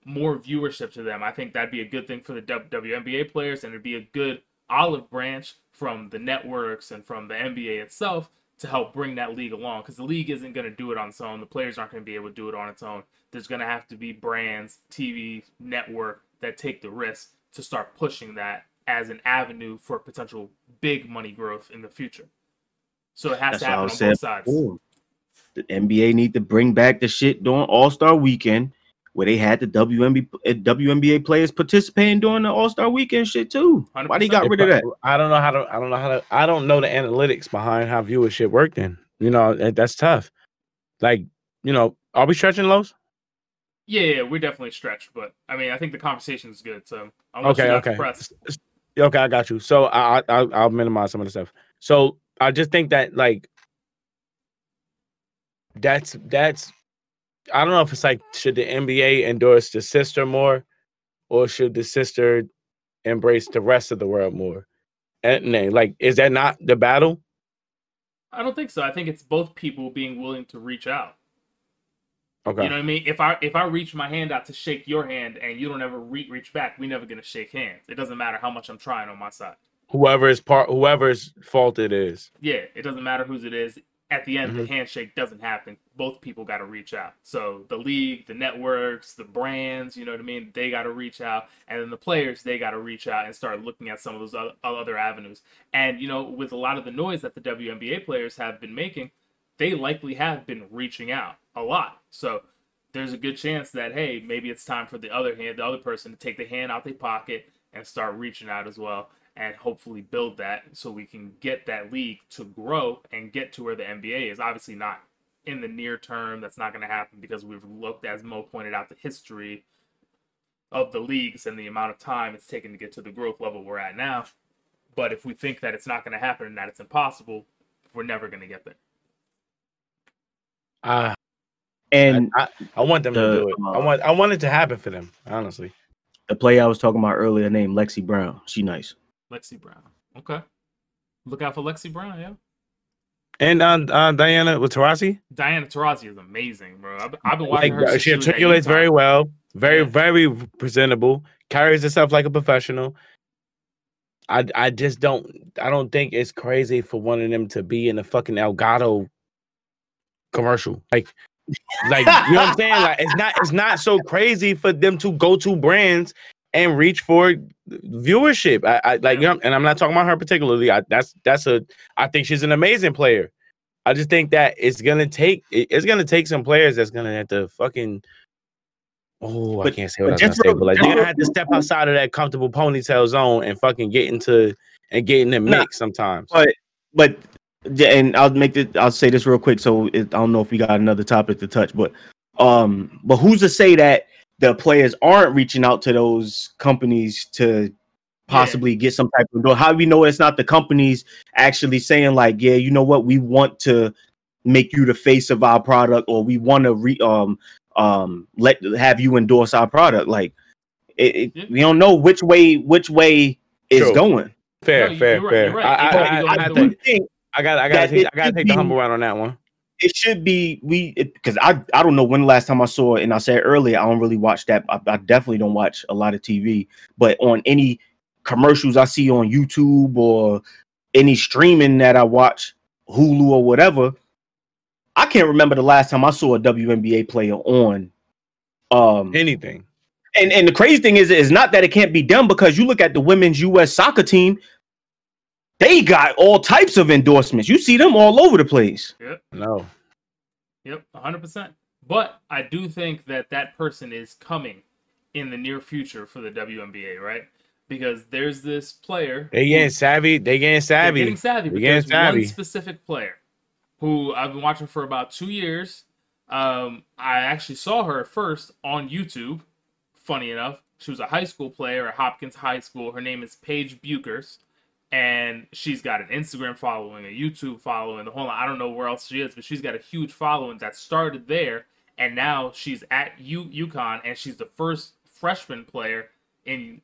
more viewership to them. I think that'd be a good thing for the WNBA players, and it'd be a good olive branch from the networks and from the NBA itself to help bring that league along. Because the league isn't going to do it on its own. The players aren't going to be able to do it on its own. There's going to have to be brands, TV, network that take the risk to start pushing that as an avenue for potential big money growth in the future. So it has That's to happen on both sides. The NBA need to bring back the shit during All Star Weekend, where they had the WNBA uh, WNBA players participating during the All Star Weekend shit too. Why they got rid of that? I don't know how to. I don't know how to. I don't know the analytics behind how viewership worked. Then you know that's tough. Like you know, are we stretching lows? Yeah, yeah, we're definitely stretched, but I mean, I think the conversation is good. So unless Okay, okay. press, Okay, I got you. So I, I I'll, I'll minimize some of the stuff. So I just think that like that's that's I don't know if it's like should the NBA endorse the sister more, or should the sister embrace the rest of the world more? And like, is that not the battle? I don't think so. I think it's both people being willing to reach out. Okay. You know what I mean? If I if I reach my hand out to shake your hand and you don't ever re- reach back, we never gonna shake hands. It doesn't matter how much I'm trying on my side. Whoever's part, whoever's fault it is. Yeah, it doesn't matter whose it is. At the end, Mhm. the handshake doesn't happen. Both people got to reach out. So the league, the networks, the brands, you know what I mean? They got to reach out, and then the players, they got to reach out and start looking at some of those other, other avenues. And you know, with a lot of the noise that the WNBA players have been making, they likely have been reaching out a lot. So there's a good chance that hey, maybe it's time for the other hand, the other person to take the hand out their pocket and start reaching out as well, and hopefully build that so we can get that league to grow and get to where the NBA is. Obviously, not in the near term. That's not going to happen because we've looked, as Mo pointed out, the history of the leagues and the amount of time it's taken to get to the growth level we're at now. But if we think that it's not going to happen and that it's impossible, we're never going to get there. Uh, And I, I want them the, to do it. I uh, want I want it to happen for them, honestly. the player I was talking about earlier named Lexie Brown. She nice. Lexie Brown. Okay. Look out for Lexie Brown, yeah. And uh, uh, Diana with Taurasi, Diana Taurasi is amazing, bro. I've, I've been watching like her. she articulates very well, very Yeah. very presentable, carries herself like a professional. I I just don't I don't think it's crazy for one of them to be in the fucking Elgato commercial. Like, like you know what I'm saying? Like, it's not it's not so crazy for them to go to brands and reach for viewership. I, I like, you know, and I'm not talking about her particularly. I, that's that's a. I think she's an amazing player. I just think that it's gonna take it- it's gonna take some players that's gonna have to fucking. Oh, I can't say what I but was gonna just say, but like they're gonna have to step outside of that comfortable ponytail zone and fucking get into and get in the Nah. mix sometimes. But but and I'll make it. I'll say this real quick. So it, I don't know if we got another topic to touch, but um, but who's to say that the players aren't reaching out to those companies to possibly get some type of? How do we know it's not the companies actually saying like, yeah, you know what, we want to make you the face of our product, or we want to re um um let have you endorse our product. Like, it, it- Yeah. we don't know which way which way is True. going. Fair, No, fair, you're right, fair. you're right. I, It I, could be I, going I, either have way. to, think I got, I got to that take, it I got to take the humble round on that one. It should be we because I I don't know when the last time I saw it, and I said earlier I don't really watch that. I, I definitely don't watch a lot of TV, but on any commercials I see on YouTube or any streaming that I watch, Hulu or whatever, I can't remember the last time I saw a WNBA player on. Um, Anything. and and the crazy thing is, is not that it can't be done because you look at the women's U.S. soccer team, they got all types of endorsements. You see them all over the place. Yep. No. Yep, 100%. But I do think that that person is coming in the near future for the WNBA, right? Because there's this player. They getting savvy. They getting They're savvy. getting savvy, They're but getting there's savvy. one specific player who I've been watching for about two years. Um, I actually saw her first on YouTube. Funny enough, she was a high school player at Hopkins High School. Her name is Paige Bueckers, and she's got an Instagram following, a YouTube following, the whole. lot. I don't know where else she is, but she's got a huge following that started there, and now she's at U UConn, and she's the first freshman player in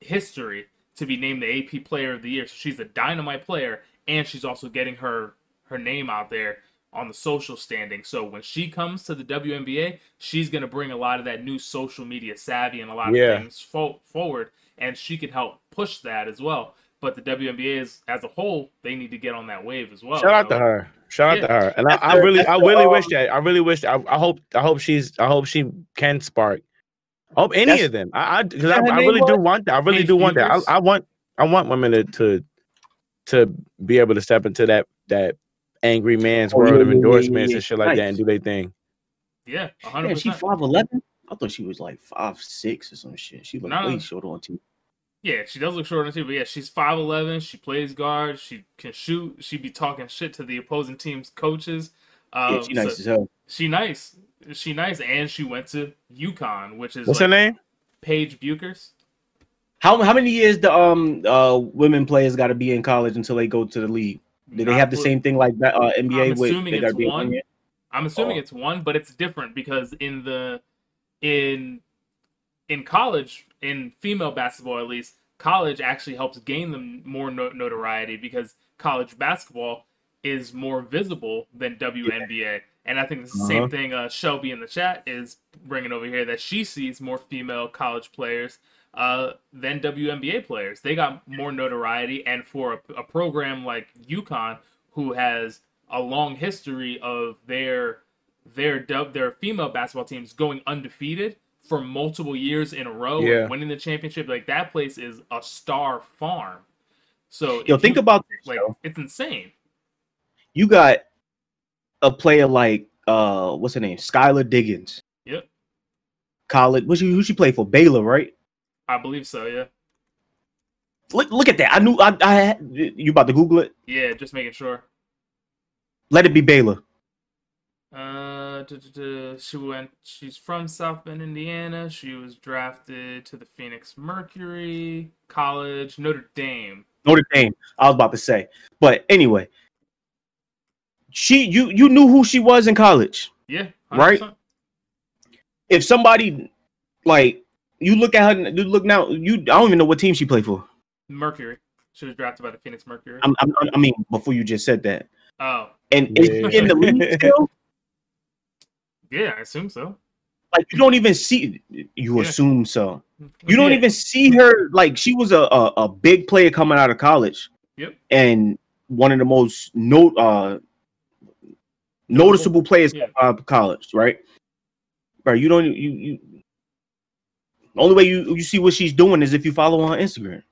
history to be named the AP Player of the Year. So she's a dynamite player, and she's also getting her her name out there on the social standing. So when she comes to the WNBA, she's gonna bring a lot of that new social media savvy and a lot Yeah. of things fo- forward, and she can help push that as well. But the WNBA is, as a whole, they need to get on that wave as well. Shout out you to her. Shout out Yeah. to her. And I, I really, that's I [LAUGHS] really um, wish that. I really wish. I, I hope. I hope she's. I hope she can spark. I hope any That's- of them. I, I, because I, Her I name really do want that. I really Paige do want that. I, I want. I want women to, to, to be able to step into that that angry man's Oh, world yeah, of yeah, yeah, endorsements yeah. and shit like that and do their thing. Yeah, Yeah, hundred she five eleven. I thought she was like five six or some shit. She looked No. way shorter on TV. Yeah, she does look short on TV, but yeah, she's five eleven. She plays guard. She can shoot. She be talking shit to the opposing team's coaches. Um, yeah, she nice so- as hell. she nice. She nice, and she went to UConn, which is What's like her name? Paige Bueckers. How how many years the um uh women players got to be in college until they go to the league? Do they have the same thing like that uh, NBA I'm with assuming they it's one. I'm assuming Oh. it's one, but it's different because in the in in college, in female basketball at least, college actually helps gain them more no- notoriety because college basketball is more visible than WNBA. And I think the same Uh-huh. thing uh, Shelby in the chat is bringing over here that she sees more female college players uh, than WNBA players. They got more notoriety, and for a, a program like UConn, who has a long history of their their dub- their female basketball teams going undefeated for multiple years in a row, Yeah. and winning the championship, like that place is a star farm. So Yo, think you- about this. like yo. it's insane. You got a player like uh what's her name? Skylar Diggins. Yep, College. What she who she play for? Baylor, right? I believe so. Yeah, Look look at that. I knew I, I had- you about to Google it. yeah. Just making sure. Let it be Baylor. Uh, duh, duh, duh, she went. She's from South Bend, Indiana. She was drafted to the Phoenix Mercury College, Notre Dame. Notre Dame. I was about to say, but anyway, she you you knew who she was in college. Yeah, Right? 100%. If somebody like you look at her, you look now. You I don't even know what team she played for. Mercury. She was drafted by the Phoenix Mercury. I'm, I'm, I mean, before you just said that, oh, and is she in the league still? Yeah, I assume so. Like you don't even see. You Yeah. assume so. You don't Yeah. even see her. Like she was a, a a big player coming out of college. Yep. And one of the most note uh noticeable players Yeah. uh, college, right? Bro, you don't you you. The only way you you see what she's doing is if you follow her on Instagram.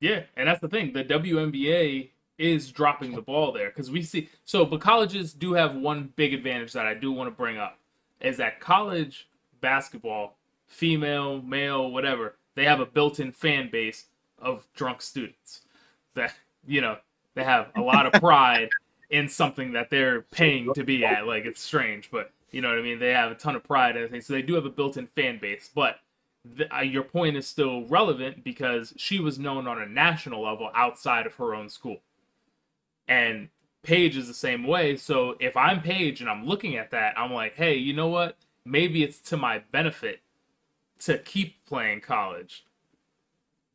Yeah, and that's the thing. The WNBA is dropping the ball there because we see. So, but colleges do have one big advantage that I do want to bring up is that college basketball, female, male, whatever, they have a built-in fan base of drunk students that you know they have a lot of pride in something that they're paying to be at. Like it's strange, but you know what I mean. They have a ton of pride and everything, so they do have a built-in fan base, but uh, your point is still relevant because she was known on a national level outside of her own school. And Paige is the same way. So if I'm Paige and I'm looking at that, I'm like, hey, you know what? Maybe it's to my benefit to keep playing college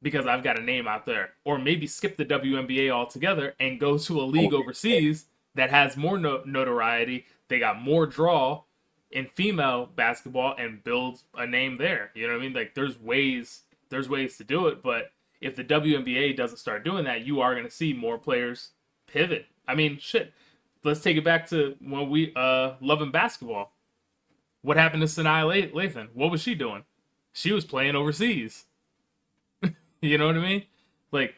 because I've got a name out there. Or maybe skip the WNBA altogether and go to a league overseas that has more no- notoriety. They got more draw in female basketball and build a name there. You know what I mean? Like there's ways there's ways to do it, but if the WNBA doesn't start doing that, you are going to see more players pivot. I mean, shit. Let's take it back to when we uh loving basketball. What happened to Sanaa La- Lathan? What was she doing? She was playing overseas. [LAUGHS] you know what I mean? Like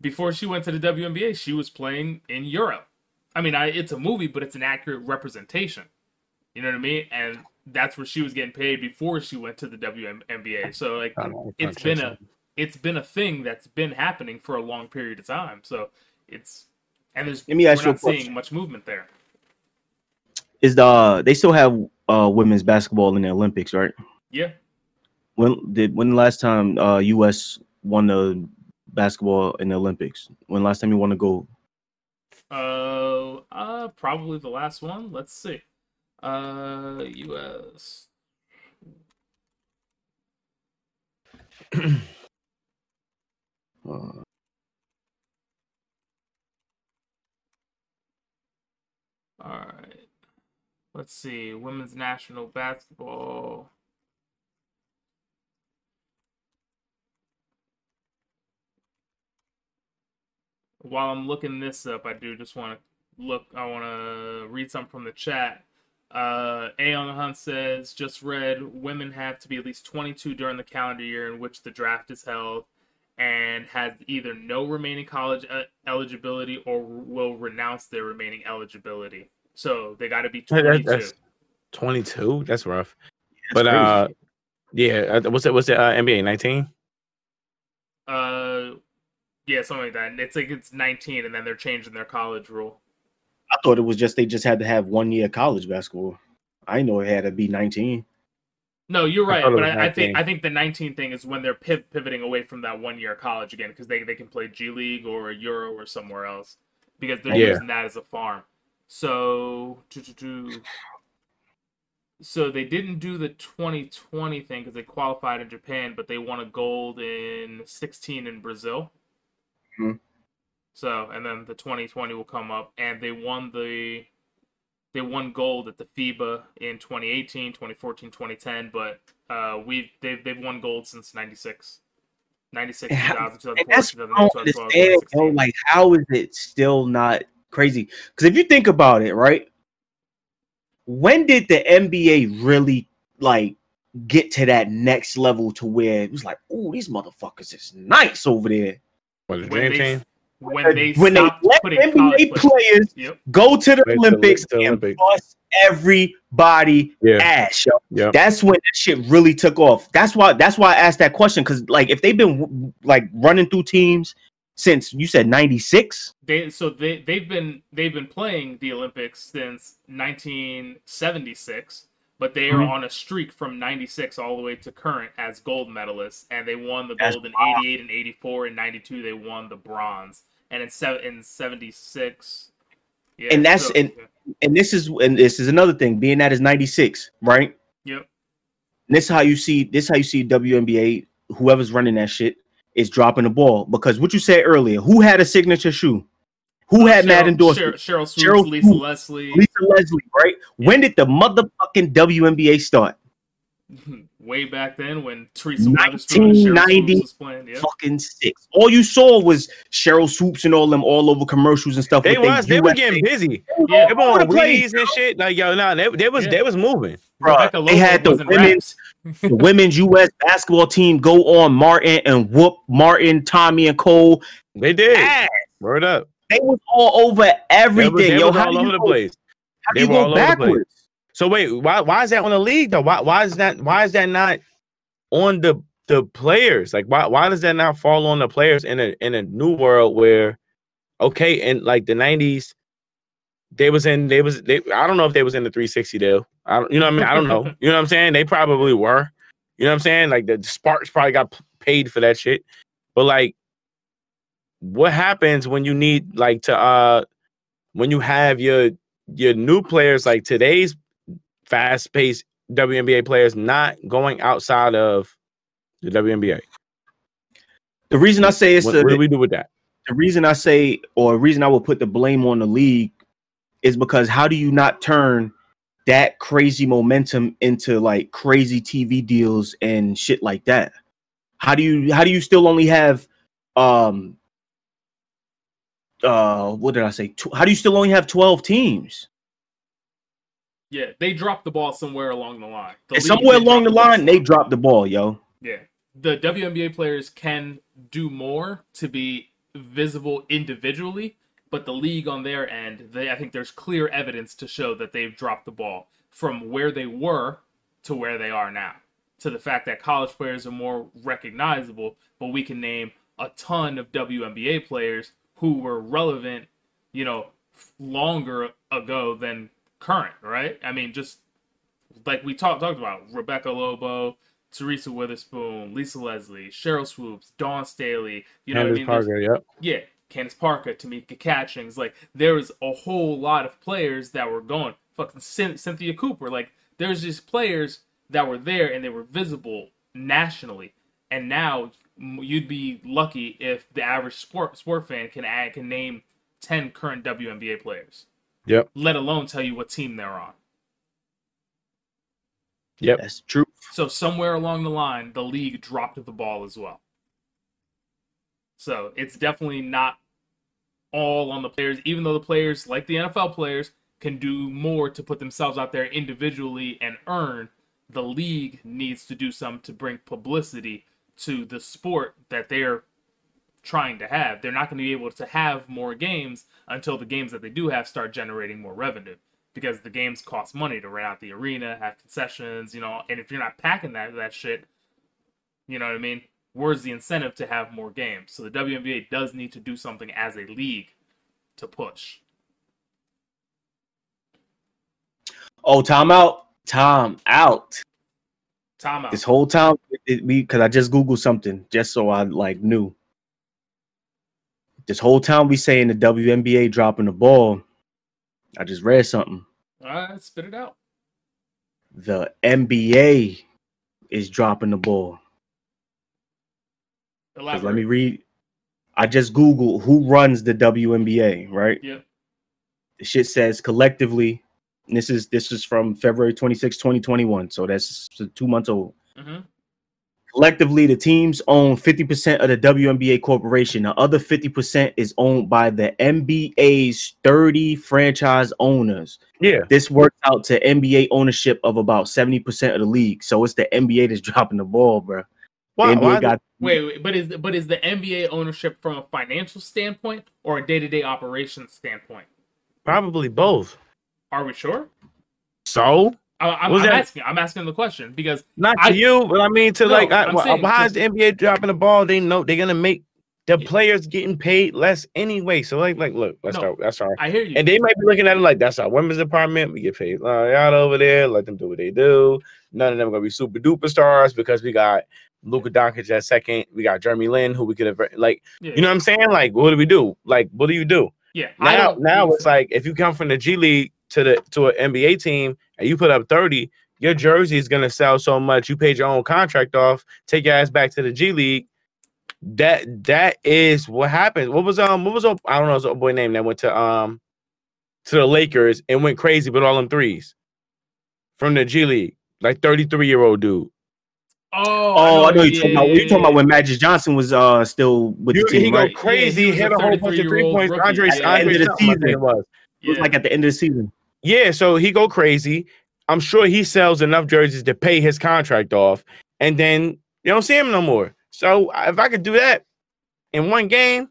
before she went to the WNBA, she was playing in Europe. I mean, I, it's a movie, but it's an accurate representation. You know what I mean? And that's where she was getting paid before she went to the WNBA. So like, I don't know. it's been a it's been a thing that's been happening for a long period of time. So it's and there's Let me ask you a seeing much movement there. Is the they still have uh women's basketball in the Olympics, right? Yeah, When did when the last time uh US won the basketball in the Olympics? When last time you won a gold? uh, uh, probably the last one. Let's see. Uh, U.S. [CLEARS THROAT] Uh, All right. Let's see. Women's national basketball. While I'm looking this up, I do just want to look. I want to read something from the chat. Uh, A on the Hunt says, just read, women have to be at least 22 during the calendar year in which the draft is held and has either no remaining college uh, eligibility or will renounce their remaining eligibility. So they got to be 22. that's 22. That's rough. that's But crazy. uh, yeah. uh, What's it? What's it? Uh, NBA 19. Uh, yeah, something like that. It's like it's 19, and then they're changing their college rule. I thought it was just they just had to have one year college basketball. I know it had to be 19. No, you're right, it but I, I think I think the 19 thing is when they're piv- pivoting away from that one year college again because they they can play G League or Euro or somewhere else because they're Yeah. using that as a farm. So, so they didn't do the 2020 thing because they qualified in Japan, but they won a gold in 16 in Brazil. Mhm. So, and then the 2020 will come up, and they won the they won gold at the FIBA in 2018, 2014, 2010, but uh, we've they've they've won gold since 96. 96, And 2000, 2004, that's what I 2011, don't 2012, understand, Like, how is it still not crazy? Because if you think about it, right? When did the NBA really like get to that next level to where it was like, oh, these motherfuckers is nice over there? What the When Dream they- Team? When they when they let putting NBA players. players Yep. go to the Right, the- Olympics to and Olympics. bust everybody Yeah. ass, yo. Yep. That's when that shit really took off. That's why. That's why I asked that question because, like, if they've been like running through teams since you said '96, They so they they've been they've been playing the Olympics since 1976, but they are Mhm. on a streak from 96 all the way to current as gold medalists, and they won the That's gold in 88 and 84 and 92 they won the bronze, and in se- in 76. Yeah, And that's- so- and- and this is and this is another thing. Being that is '96, right? Yep. And this is how you see this is how you see WNBA. Whoever's running that shit is dropping the ball because what you said earlier. Who had a signature shoe? Who uh, had Sheryl, endorsement? Sheryl, Sheryl Swoopes, Cheryl Lisa Swoops. Leslie. Lisa Leslie, right? When did the motherfucking WNBA start? [LAUGHS] way back then when Teresa Weatherspoon and Sheryl 1990 was playing. Yeah. Fucking six. All you saw was Sheryl Swoopes and all them all over commercials and stuff. They was they they were USA. getting busy. Yeah. They were on the place, Wheaties and shit. Like yo, nah, they, they was Yeah. they was moving. Bruh, Rebecca they had the women's the women's U.S. basketball team go on Martin and whoop Martin, Tommy, and Cole. They did. Ass. Word up. They was all over They everything. was, they Yo, was how all over the place. how do They you were all go over the place. backwards? So wait, why why is that on the league though? Why why is that why is that not on the the players? Like why why does that not fall on the players in a in a new world where okay, in like the nineties, they was in they was they I don't know if they was in the 360 deal. I don't you know what I mean? I don't know. [LAUGHS] You know what I'm saying? They probably were. You know what I'm saying? Like the Sparks probably got paid for that shit. But like what happens when you need like to uh when you have your your new players like today's fast paced WNBA players not going outside of the WNBA. The reason I say it's What, the, what do we do with that? the reason I say, or the reason I will put the blame on the league is because how do you not turn that crazy momentum into like crazy TV deals and shit like that? How do you how do you still only have um uh what did I say? How do you still only have 12 teams? Yeah, they dropped the ball somewhere along the line. The league somewhere along the line they dropped the ball, yo. Yeah. The WNBA players can do more to be visible individually, but the league on their end, they I think there's clear evidence to show that they've dropped the ball from where they were to where they are now. To the fact that college players are more recognizable, but we can name a ton of WNBA players who were relevant, you know, longer ago than current, right? I mean, just like we talked talked about Rebecca Lobo, Teresa Weatherspoon, Lisa Leslie, Sheryl Swoopes, Dawn Staley. You know what I mean? Parker, yep. yeah, Candace Parker, Tamika Catchings. Like there was a whole lot of players that were going. Fucking Cyn- Cynthia Cooper. Like there's just players that were there and they were visible nationally. And now you'd be lucky if the average sport sport fan can add can name ten current WNBA players. Yep. Let alone tell you what team they're on. Yep. That's true. So somewhere along the line, the league dropped the ball as well. So it's definitely not all on the players, even though the players, like the NFL players, can do more to put themselves out there individually and earn. The league needs to do some to bring publicity to the sport that they're trying to have. They're not going to be able to have more games until the games that they do have start generating more revenue because the games cost money to rent out the arena, have concessions, you know, and if you're not packing that that shit, you know what I mean? Where's the incentive to have more games? So the WNBA does need to do something as a league to push. Oh, time out. Time out. Time out. This whole time, it, because I just googled something just so I like knew. This whole time we saying the WNBA dropping the ball. I just read something. All right, spit it out. The NBA is dropping the ball. Let me read. I just googled who runs the WNBA. Right. Yep. The shit says collectively. this is this is from February 26, 2021. So that's two months old. hmm Collectively, the teams own 50% of the WNBA corporation. The other 50% is owned by the NBA's 30 franchise owners. Yeah. This works out to NBA ownership of about 70% of the league. So it's the NBA that's [LAUGHS] dropping the ball, bro. Why, why got Wait, wait, but is but is the NBA ownership from a financial standpoint or a day to day operations standpoint? probably both. Are we sure? So I, I'm, Was I'm that- asking. I'm asking the question because not to I- you, but I mean to No, like I, why, why is the NBA dropping the ball? They know they're gonna make the Yeah. players getting paid less anyway. So like like look, that's No. our that's our I hear you. and they might be looking at it like that's our women's department. We get paid uh, out over there. Let them do what they do. None of them are gonna be super duper stars because we got Luka Doncic at second. We got Jeremy Lin, who we could have like yeah, you know what I'm saying. Like what do we do? Like what do you do? yeah. Now now it's like if you come from the G League to the to an NBA team and you put up 30, your jersey is gonna sell so much. You paid your own contract off, take your ass back to the G League. That that is what happened. What was um what was a, I don't know his old boy name that went to um to the Lakers and went crazy with all them threes from the G League, like 33 year old dude. Oh, Oh, I know, you talking about. You talking about when Magic Johnson was uh? I I know you yeah, talking about. You talking about yeah, when Magic Johnson was still with You, the he team, go right? crazy, Yeah, he hit a a whole bunch of three 33-year-old points. rookie. Andre, Yeah, Andre end of the something, I think season. it was. It was like at the end of the season. Yeah, so he go crazy. I'm sure he sells enough jerseys to pay his contract off, and then you don't see him no more. So if I could do that in one game,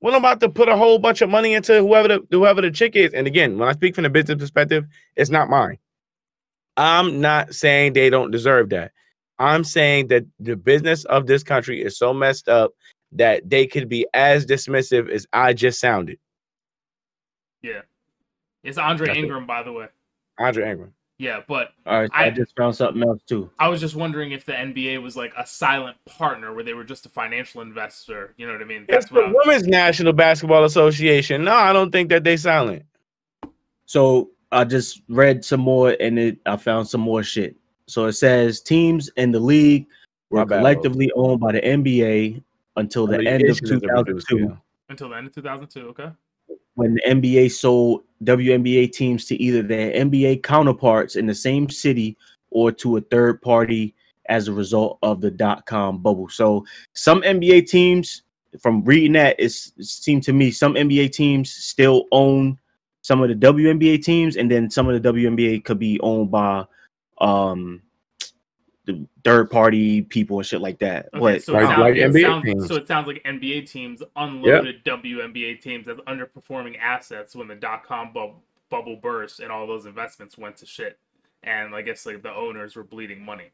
well, I'm about to put a whole bunch of money into whoever the whoever the chick is. And again, when I speak from the business perspective, it's not mine. I'm not saying they don't deserve that. I'm saying that the business of this country is so messed up that they could be as dismissive as I just sounded. yeah. It's Andre That's it. Ingram, by the way. Andre Ingram. Yeah, but All right, I, I- just found something else too. I was just wondering if the NBA was like a silent partner where they were just a financial investor. You know what I mean? It's That's the what. I, Women's National Basketball Association. No, I don't think that they silent. So I just read some more, and it I found some more shit. So it says teams in the league My were bad, collectively owned by the NBA until the end of 2002, until the end of 2002. Okay. When the NBA sold WNBA teams to either their NBA counterparts in the same city or to a third party as a result of the dot com bubble. So some NBA teams, from reading that, it seemed to me some NBA teams still own some of the WNBA teams, and then some of the WNBA could be owned by um the third party people and shit like that. Okay, but so, like- it sounds, like it NBA sounds- teams. so it sounds like NBA teams unloaded WNBA teams as underperforming assets when the dot com bubble, bubble burst and all those investments went to shit. And I guess like the owners were bleeding money.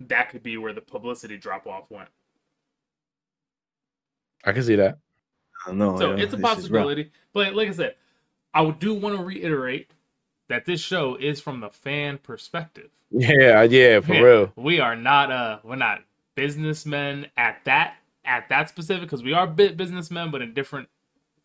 That could be where the publicity drop off went. I can see that. I don't know. So yeah, it's a this is rough. possibility. But like I said, I do want to reiterate that this show is from the fan perspective. Yeah, yeah, for Yeah. real. We are not uh we're not businessmen at that at that specific because we are bit businessmen, but in different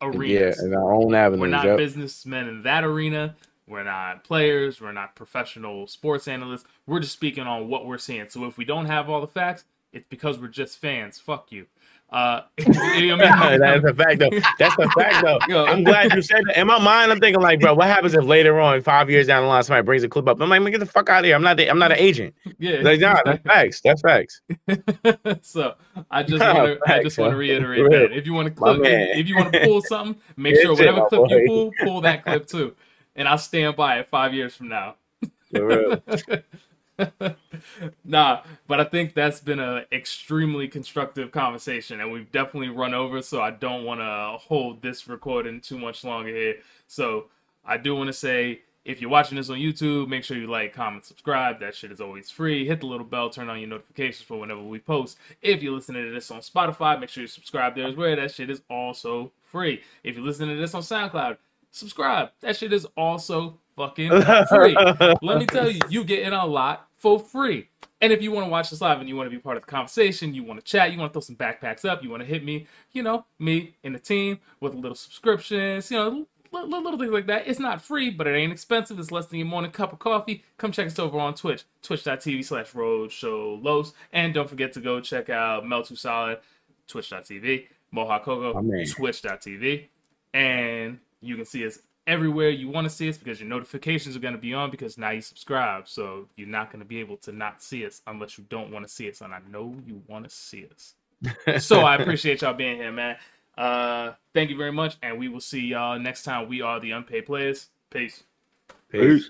arenas. Yeah, in our own avenues. we're not yep. businessmen in that arena. We're not players. We're not professional sports analysts. We're just speaking on what we're seeing. So if we don't have all the facts, it's because we're just fans. Fuck you. Uh, you know I mean? [LAUGHS] That's a fact, though. That's a fact, though. Yo. I'm glad you said that. In my mind, I'm thinking like, bro, what happens if later on, five years down the line, somebody brings a clip up? I'm like, man, get the fuck out of here. I'm not. The, I'm not an agent. yeah. Like, nah, that's [LAUGHS] facts. That's facts. [LAUGHS] so I just want to I just want to reiterate that if you want to clip, if, if you want to pull something, make sure whatever clip you pull, pull that clip too, and I'll stand by it five years from now. [LAUGHS] Nah, but I think that's been an extremely constructive conversation, and we've definitely run over. So I don't want to hold this recording too much longer here. So I do want to say, if you're watching this on YouTube, make sure you like, comment, subscribe. That shit is always free. Hit the little bell, turn on your notifications for whenever we post. If you're listening to this on Spotify, make sure you subscribe there as well. That shit is also free. If you're listening to this on SoundCloud, subscribe. That shit is also fucking [LAUGHS] free. Let me tell you, you get in a lot for free. And if you want to watch this live and you want to be part of the conversation, you want to chat, you want to throw some backpacks up, you want to hit me, you know, me and the team with a little subscriptions, you know, li- li- little things like that. It's not free, but it ain't expensive. It's less than your morning cup of coffee. Come check us over on Twitch, twitch.tv slash roadshow los. And don't forget to go check out Mel Too Solid, twitch.tv, Mohawk Coco, twitch.tv. And you can see us everywhere you want to see us because your notifications are going to be on because now you subscribe. So you're not going to be able to not see us unless you don't want to see us. And I know you want to see us. [LAUGHS] so I appreciate y'all being here, man. Uh, thank you very much. And we will see y'all next time. We are the unpaid players. Peace. Peace. Peace.